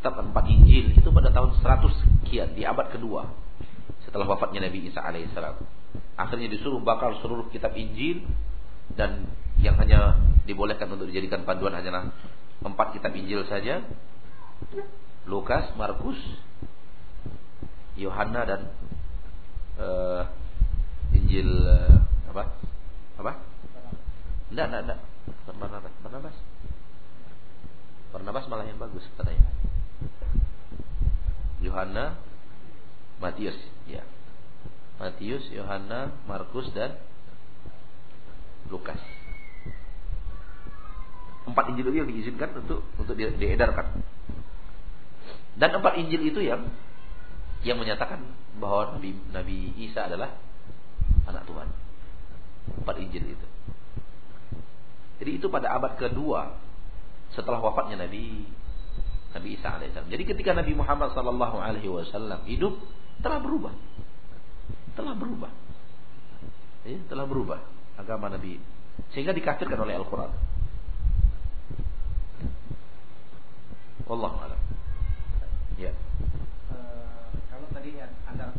ditetapkan empat Injil itu pada tahun 100 sekian di abad kedua setelah wafatnya Nabi Isa alaihissalam. Akhirnya disuruh bakal seluruh kitab Injil dan yang hanya dibolehkan untuk dijadikan panduan hanyalah empat kitab Injil saja. Lukas, Markus, Yohanna dan uh, Injil uh, apa? Apa? Tidak, tidak, tidak. Barnabas. Barnabas. Barnabas malah yang bagus katanya. Yohanna, Matius, ya. Matius, Yohanna, Markus dan Lukas. Empat Injil itu yang diizinkan untuk untuk diedarkan. Dan empat Injil itu yang yang menyatakan bahwa Nabi Nabi Isa adalah anak Tuhan. Empat Injil itu. Jadi itu pada abad kedua setelah wafatnya Nabi Nabi Isa alaihissalam. Jadi ketika Nabi Muhammad sallallahu alaihi wasallam hidup, telah berubah. Telah berubah. Ya, telah berubah agama Nabi sehingga dikafirkan oleh Al-Qur'an. Wallahu a'lam. Ya. Uh, kalau tadi antara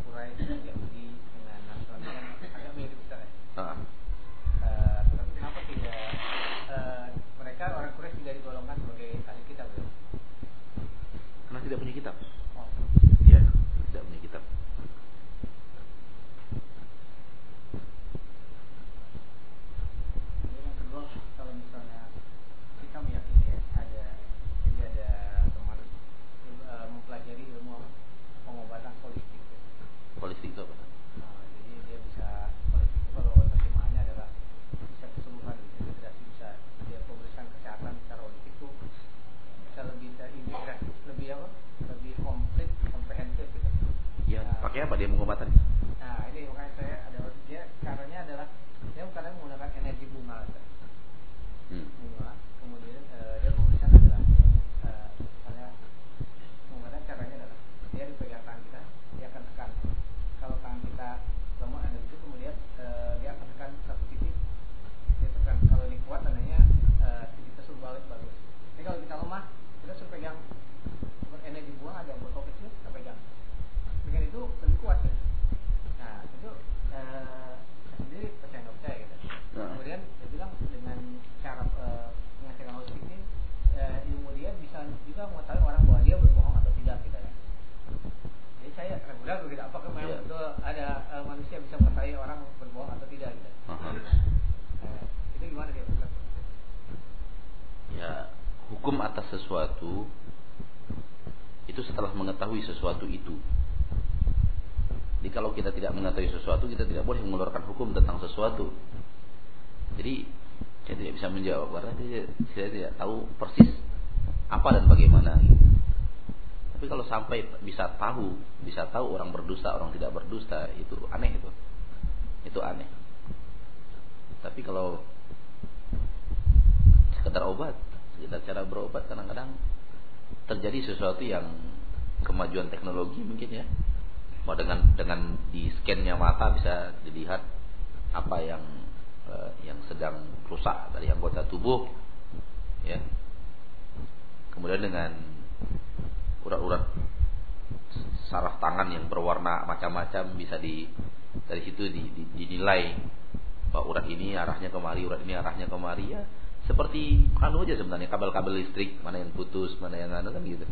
sesuatu itu. Jadi kalau kita tidak mengetahui sesuatu, kita tidak boleh mengeluarkan hukum tentang sesuatu. Jadi saya tidak bisa menjawab karena saya, saya tidak tahu persis apa dan bagaimana. Tapi kalau sampai bisa tahu, bisa tahu orang berdusta, orang tidak berdusta, itu aneh itu. Itu aneh. Tapi kalau sekedar obat, sekedar cara berobat kadang-kadang terjadi sesuatu yang kemajuan teknologi mungkin ya. Mau dengan dengan di scannya mata bisa dilihat apa yang uh, yang sedang rusak dari anggota tubuh ya. Kemudian dengan urat-urat saraf tangan yang berwarna macam-macam bisa di dari situ di, di, dinilai bahwa urat ini arahnya kemari, urat ini arahnya kemari ya. Seperti anu aja sebenarnya kabel-kabel listrik mana yang putus, mana yang anu kan gitu.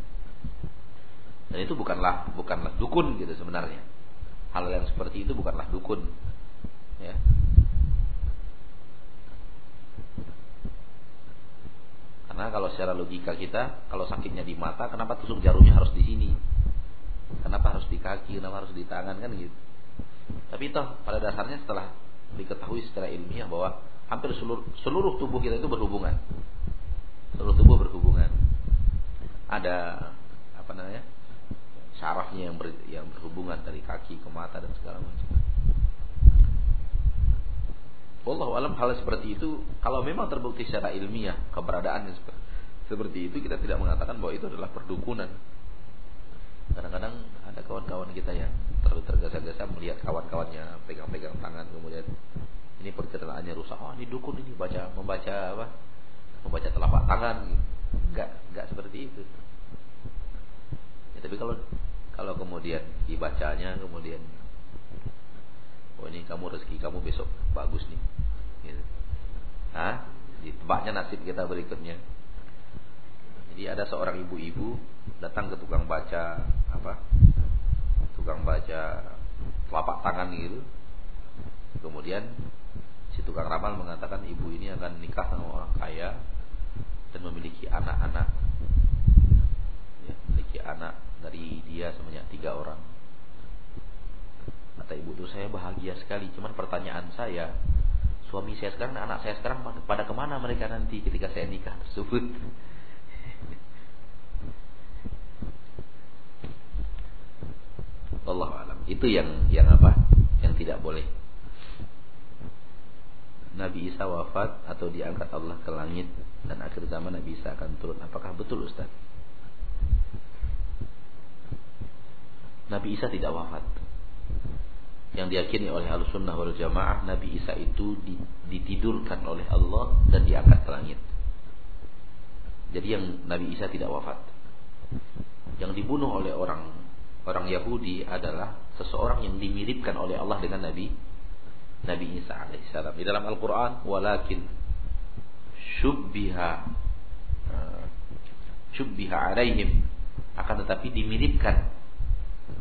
Dan itu bukanlah bukanlah dukun gitu sebenarnya. Hal yang seperti itu bukanlah dukun. Ya. Karena kalau secara logika kita, kalau sakitnya di mata, kenapa tusuk jarumnya harus di sini? Kenapa harus di kaki? Kenapa harus di tangan kan gitu? Tapi toh pada dasarnya setelah diketahui secara ilmiah bahwa hampir seluruh, seluruh tubuh kita itu berhubungan. Seluruh tubuh berhubungan. Ada apa namanya? Syarafnya yang, ber, yang berhubungan dari kaki ke mata dan segala macam. Allah alam hal seperti itu kalau memang terbukti secara ilmiah keberadaannya seperti itu kita tidak mengatakan bahwa itu adalah perdukunan. Kadang-kadang ada kawan-kawan kita yang terlalu tergesa-gesa melihat kawan-kawannya pegang-pegang tangan kemudian ini perceraiannya rusak. Oh ini dukun ini baca membaca apa? Membaca telapak tangan. Enggak enggak seperti itu. Ya, tapi kalau kalau kemudian dibacanya kemudian oh ini kamu rezeki kamu besok bagus nih. Gitu. Hah? Ditebaknya nasib kita berikutnya. Jadi ada seorang ibu-ibu datang ke tukang baca apa? Tukang baca telapak tangan gitu. Kemudian si tukang ramal mengatakan ibu ini akan nikah sama orang kaya dan memiliki anak-anak. Memiliki anak dari dia sebanyak tiga orang. Kata ibu itu saya bahagia sekali. Cuman pertanyaan saya, suami saya sekarang, anak saya sekarang pada ke mana mereka nanti ketika saya nikah tersebut? Allah alam. Itu yang yang apa? Yang tidak boleh. Nabi Isa wafat atau diangkat Allah ke langit dan akhir zaman Nabi Isa akan turun. Apakah betul Ustaz? Nabi Isa tidak wafat. Yang diyakini oleh Ahlussunnah wal Jamaah Nabi Isa itu ditidurkan oleh Allah dan diangkat ke langit. Jadi yang Nabi Isa tidak wafat. Yang dibunuh oleh orang orang Yahudi adalah seseorang yang dimiripkan oleh Allah dengan Nabi Nabi Isa alaihissalam. Di dalam Al-Qur'an walakin syubbiha uh, syubbiha alaihim akan tetapi dimiripkan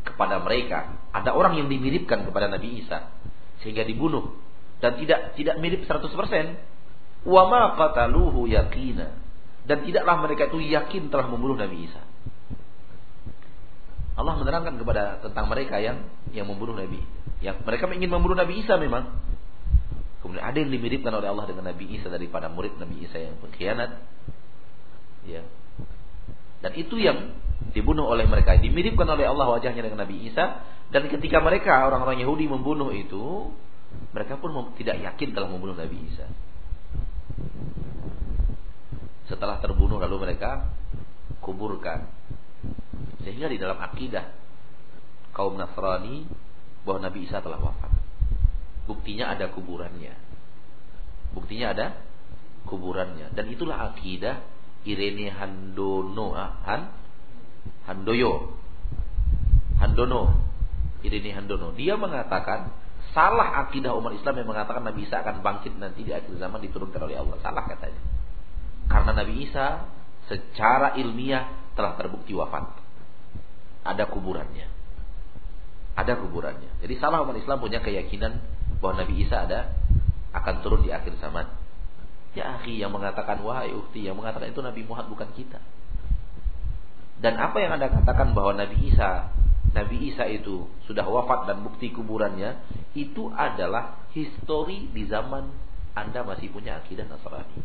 kepada mereka. Ada orang yang dimiripkan kepada Nabi Isa sehingga dibunuh dan tidak tidak mirip 100%. Wa ma qataluhu yaqina. Dan tidaklah mereka itu yakin telah membunuh Nabi Isa. Allah menerangkan kepada tentang mereka yang yang membunuh Nabi. Yang mereka ingin membunuh Nabi Isa memang. Kemudian ada yang dimiripkan oleh Allah dengan Nabi Isa daripada murid Nabi Isa yang pengkhianat. Ya. Dan itu yang dibunuh oleh mereka. Dimiripkan oleh Allah wajahnya dengan Nabi Isa. Dan ketika mereka orang-orang Yahudi membunuh itu, mereka pun tidak yakin telah membunuh Nabi Isa. Setelah terbunuh lalu mereka kuburkan. Sehingga di dalam akidah kaum Nasrani bahwa Nabi Isa telah wafat. Buktinya ada kuburannya. Buktinya ada kuburannya. Dan itulah akidah Irene Handono. Ah, Han Handoyo. Handono. Ini Handono. Dia mengatakan salah akidah umat Islam yang mengatakan Nabi Isa akan bangkit nanti di akhir zaman diturunkan oleh Allah. Salah katanya. Karena Nabi Isa secara ilmiah telah terbukti wafat. Ada kuburannya. Ada kuburannya. Jadi salah umat Islam punya keyakinan bahwa Nabi Isa ada akan turun di akhir zaman. Ya akhi yang mengatakan wahai ukti yang mengatakan itu Nabi Muhammad bukan kita dan apa yang Anda katakan bahwa Nabi Isa Nabi Isa itu sudah wafat dan bukti kuburannya itu adalah histori di zaman Anda masih punya akidah Nasrani.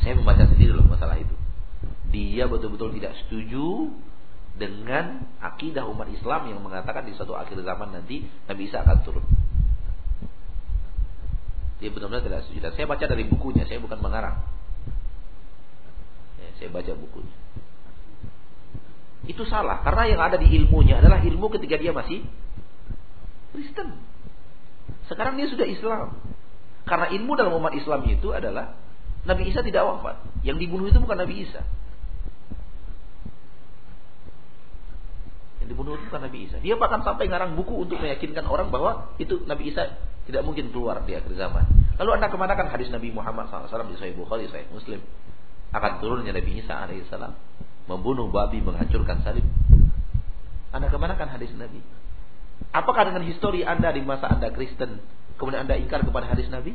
Saya membaca sendiri loh masalah itu. Dia betul-betul tidak setuju dengan akidah umat Islam yang mengatakan di suatu akhir zaman nanti Nabi Isa akan turun. Dia benar-benar tidak setuju. Dan saya baca dari bukunya, saya bukan mengarang. Saya baca bukunya. Itu salah karena yang ada di ilmunya adalah ilmu ketika dia masih Kristen. Sekarang dia sudah Islam. Karena ilmu dalam umat Islam itu adalah Nabi Isa tidak wafat. Yang dibunuh itu bukan Nabi Isa. Yang dibunuh itu bukan Nabi Isa. Dia bahkan sampai ngarang buku untuk meyakinkan orang bahwa itu Nabi Isa tidak mungkin keluar di akhir zaman. Lalu anda kemanakan hadis Nabi Muhammad SAW di Sahih Bukhari, Sahih Muslim akan turunnya Nabi Isa alaihissalam membunuh babi, menghancurkan salib. Anda kemanakan hadis Nabi? Apakah dengan histori Anda di masa Anda Kristen kemudian Anda ingkar kepada hadis Nabi?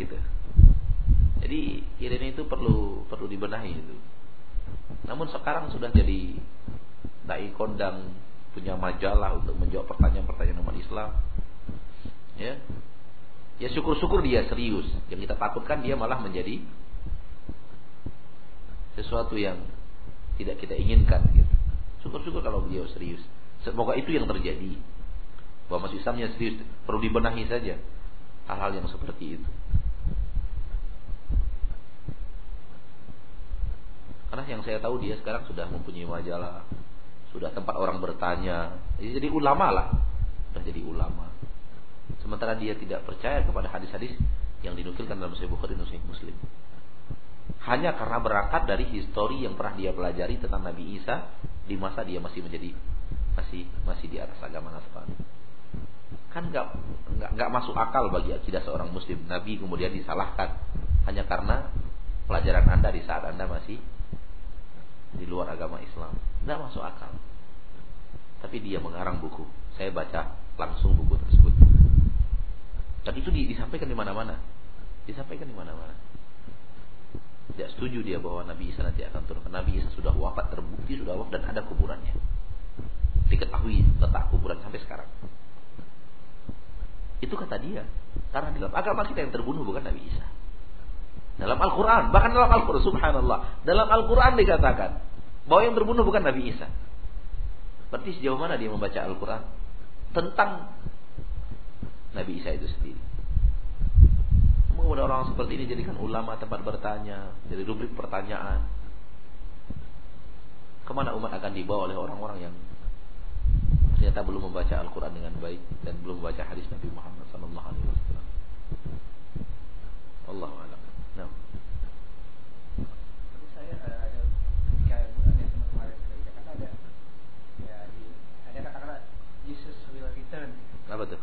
Gitu. Jadi ini itu perlu perlu dibenahi itu. Namun sekarang sudah jadi dai kondang punya majalah untuk menjawab pertanyaan-pertanyaan umat Islam. Ya. Ya syukur-syukur dia serius. Yang kita takutkan dia malah menjadi sesuatu yang tidak kita inginkan gitu. Syukur-syukur kalau dia serius. Semoga itu yang terjadi. Bahwa masih Islamnya serius, perlu dibenahi saja hal-hal yang seperti itu. Karena yang saya tahu dia sekarang sudah mempunyai majalah, sudah tempat orang bertanya, jadi ulama lah, sudah jadi ulama. Sementara dia tidak percaya kepada hadis-hadis yang dinukilkan dalam Sahih Bukhari dan Sahih Muslim. Hanya karena berangkat dari histori yang pernah dia pelajari tentang Nabi Isa di masa dia masih menjadi masih masih di atas agama Nasrani. Kan nggak nggak nggak masuk akal bagi akidah seorang Muslim. Nabi kemudian disalahkan hanya karena pelajaran anda di saat anda masih di luar agama Islam. Tidak masuk akal. Tapi dia mengarang buku. Saya baca langsung buku tersebut. Dan itu disampaikan di mana-mana. Disampaikan di mana-mana. Tidak setuju dia bahwa Nabi Isa nanti akan turun. Nabi Isa sudah wafat, terbukti sudah wafat dan ada kuburannya. Diketahui letak kuburan sampai sekarang. Itu kata dia. Karena dalam agama kita yang terbunuh bukan Nabi Isa. Dalam Al-Quran, bahkan dalam Al-Quran, subhanallah. Dalam Al-Quran dikatakan bahwa yang terbunuh bukan Nabi Isa. Berarti sejauh mana dia membaca Al-Quran tentang Nabi Isa itu sendiri. Kemudian orang seperti ini jadikan ulama tempat bertanya, jadi rubrik pertanyaan. Ke mana umat akan dibawa oleh orang-orang yang ternyata belum membaca Al-Quran dengan baik dan belum membaca hadis Nabi Muhammad Sallallahu Alaihi Wasallam. Allah alam. Nah. Tapi saya ada kayak bukan yang kemarin kerja ada ya di ada kata-kata Jesus will return. Apa tuh?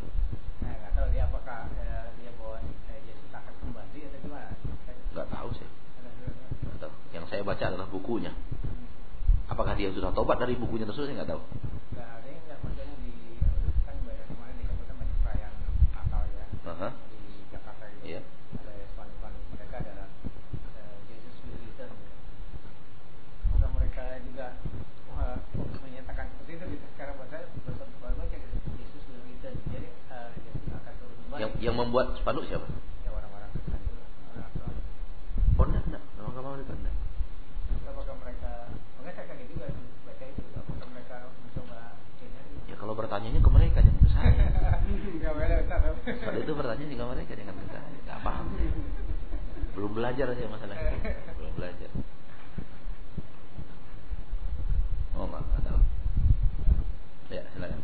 Nah, nggak tahu dia apakah uh, dia bawa uh, Yesus akan kembali atau gimana? Nggak tahu sih. Nggak tahu. Yang saya baca adalah bukunya. Apakah dia sudah tobat dari bukunya tersebut saya nggak tahu. Nggak ada yang nggak maksudnya di kan banyak kemarin disebutkan banyak perayaan Natal ya Uh -huh. di Jakarta itu. Iya. Ada spanduk-spanduk mereka adalah uh, Jesus will return. Apakah mereka juga uh, menyatakan seperti itu gitu? Secara bahasa bahasa baru baca gitu. Jesus will return. Jadi uh, Yesus akan turun kembali. Yang yang membuat spanduk siapa? ya orang-orang Kristen itu orang Nasrani. Oh enggak, enggak. Nama kamu itu enggak. Apakah mereka Enggak saya kaget juga baca itu. Apakah mereka mencoba ini? Ya kalau bertanyanya ke mereka jangan ke saya. Kalau itu bertanya ke mereka jangan ke saya. Enggak paham. Belum belajar aja masalah itu. Belum belajar. Oh, enggak tahu. Ya, silakan.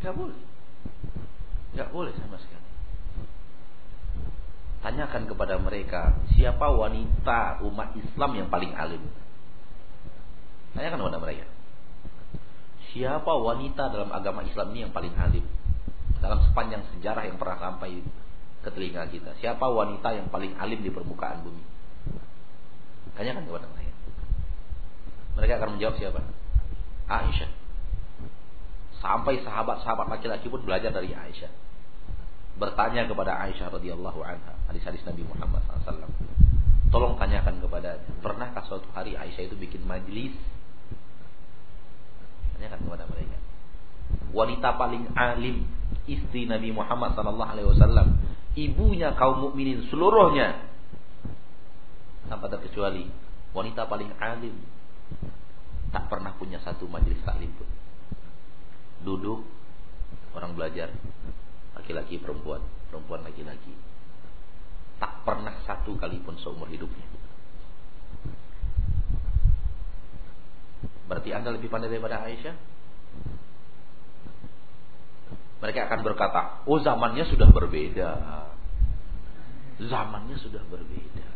Enggak boleh. Enggak boleh sama sekali. Tanyakan kepada mereka siapa wanita umat Islam yang paling alim. Tanyakan kepada mereka. Siapa wanita dalam agama Islam ini yang paling alim? Dalam sepanjang sejarah yang pernah sampai ke telinga kita. Siapa wanita yang paling alim di permukaan bumi? Tanyakan kepada mereka. Mereka akan menjawab siapa? Aisyah. Sampai sahabat-sahabat laki-laki pun belajar dari Aisyah. Bertanya kepada Aisyah radhiyallahu anha, hadis-hadis Nabi Muhammad SAW. Tolong tanyakan kepada pernahkah suatu hari Aisyah itu bikin majlis? Tanyakan kepada mereka. Wanita paling alim istri Nabi Muhammad wasallam, ibunya kaum mukminin seluruhnya tanpa terkecuali wanita paling alim. tak pernah punya satu majelis taklim pun. Duduk orang belajar laki-laki perempuan, perempuan laki-laki. Tak pernah satu kali pun seumur hidupnya. Berarti Anda lebih pandai daripada Aisyah? Mereka akan berkata, oh zamannya sudah berbeda. Zamannya sudah berbeda.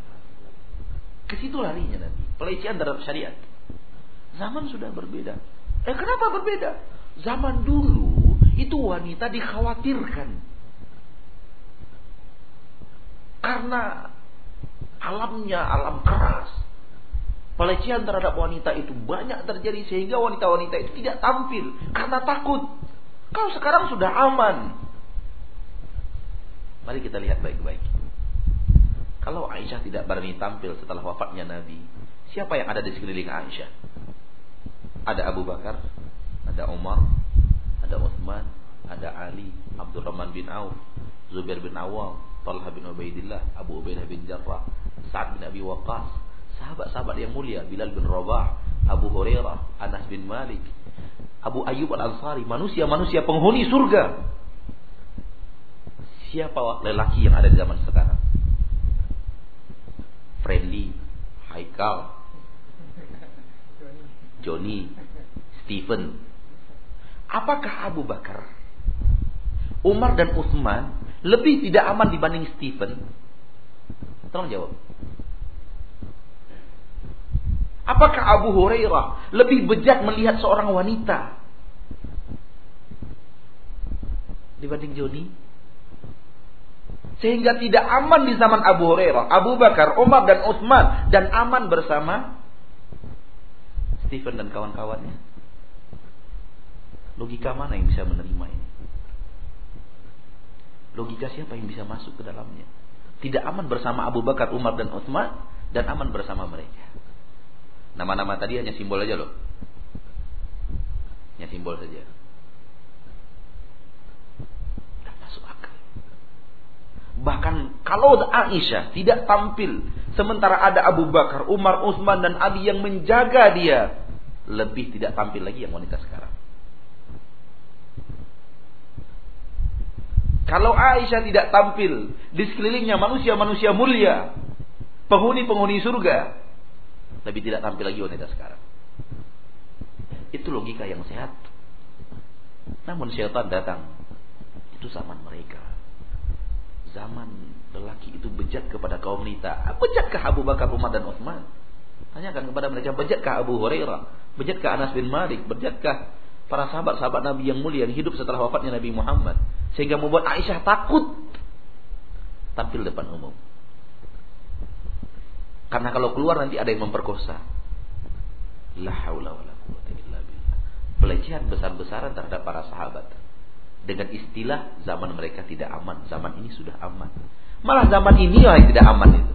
Ke situ larinya nanti. Pelecehan terhadap syariat. Zaman sudah berbeda. Eh kenapa berbeda? Zaman dulu itu wanita dikhawatirkan. Karena alamnya alam keras. Pelecehan terhadap wanita itu banyak terjadi sehingga wanita-wanita itu tidak tampil karena takut. Kau sekarang sudah aman. Mari kita lihat baik-baik. Kalau Aisyah tidak berani tampil setelah wafatnya Nabi, siapa yang ada di sekeliling Aisyah? Ada Abu Bakar, ada Umar, ada Uthman, ada Ali, Abdurrahman bin Auf, Zubair bin Awam, Talha bin Ubaidillah, Abu Ubaidah bin Jarrah, Sa'ad bin Abi Waqqas, sahabat-sahabat yang mulia, Bilal bin Rabah, Abu Hurairah, Anas bin Malik, Abu Ayyub Al-Ansari, manusia-manusia penghuni surga. Siapa lelaki yang ada di zaman sekarang? Friendly, Haikal, Johnny, Stephen. Apakah Abu Bakar, Umar dan Utsman lebih tidak aman dibanding Stephen? Tolong jawab. Apakah Abu Hurairah lebih bejat melihat seorang wanita dibanding Joni? Sehingga tidak aman di zaman Abu Hurairah, Abu Bakar, Umar dan Utsman dan aman bersama Stephen dan kawan-kawannya. Logika mana yang bisa menerima ini? Logika siapa yang bisa masuk ke dalamnya? Tidak aman bersama Abu Bakar, Umar dan Utsman dan aman bersama mereka. Nama-nama tadi hanya simbol aja loh. Hanya simbol saja. Tidak masuk akal. Bahkan kalau Aisyah tidak tampil sementara ada Abu Bakar, Umar, Utsman dan Ali yang menjaga dia, lebih tidak tampil lagi yang wanita sekarang. Kalau Aisyah tidak tampil di sekelilingnya manusia-manusia mulia, penghuni-penghuni surga, lebih tidak tampil lagi wanita sekarang. Itu logika yang sehat. Namun syaitan datang. Itu zaman mereka. Zaman lelaki itu bejat kepada kaum wanita. Bejatkah Abu Bakar, Umar dan Utsman? Tanyakan kepada mereka, bejatkah Abu Hurairah? Bejatkah Anas bin Malik? Bejatkah para sahabat-sahabat Nabi yang mulia yang hidup setelah wafatnya Nabi Muhammad? Sehingga membuat Aisyah takut tampil depan umum. Karena kalau keluar nanti ada yang memperkosa. La haula wala quwwata illa billah. Pelecehan besar-besaran terhadap para sahabat. Dengan istilah zaman mereka tidak aman, zaman ini sudah aman. Malah zaman ini yang tidak aman itu.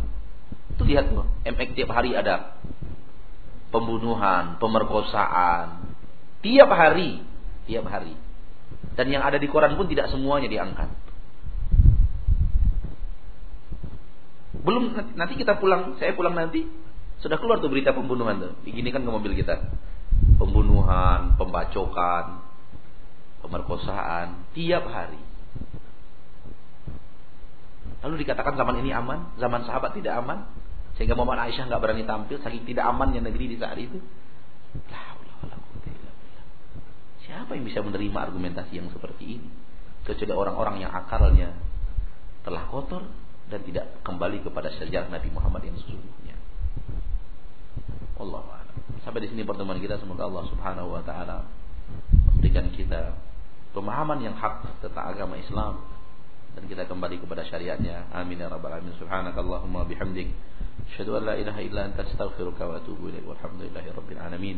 Itu lihat tuh, MX tiap hari ada pembunuhan, pemerkosaan. Tiap hari, tiap hari. Dan yang ada di koran pun tidak semuanya diangkat. Belum nanti kita pulang, saya pulang nanti sudah keluar tuh berita pembunuhan tuh. Begini kan ke mobil kita. Pembunuhan, pembacokan, pemerkosaan tiap hari. Lalu dikatakan zaman ini aman, zaman sahabat tidak aman, sehingga Muhammad Aisyah nggak berani tampil saking tidak amannya negeri di saat itu. Siapa yang bisa menerima argumentasi yang seperti ini? Kecuali orang-orang yang akalnya telah kotor dan tidak kembali kepada sejarah Nabi Muhammad yang sesungguhnya. Allah Sampai di sini pertemuan kita semoga Allah Subhanahu wa taala memberikan kita pemahaman yang hak tentang agama Islam dan kita kembali kepada syariatnya. Amin ya rabbal alamin. Subhanakallahumma bihamdik asyhadu an la ilaha illa anta astaghfiruka wa atubu ilaik. Walhamdulillahi rabbil alamin.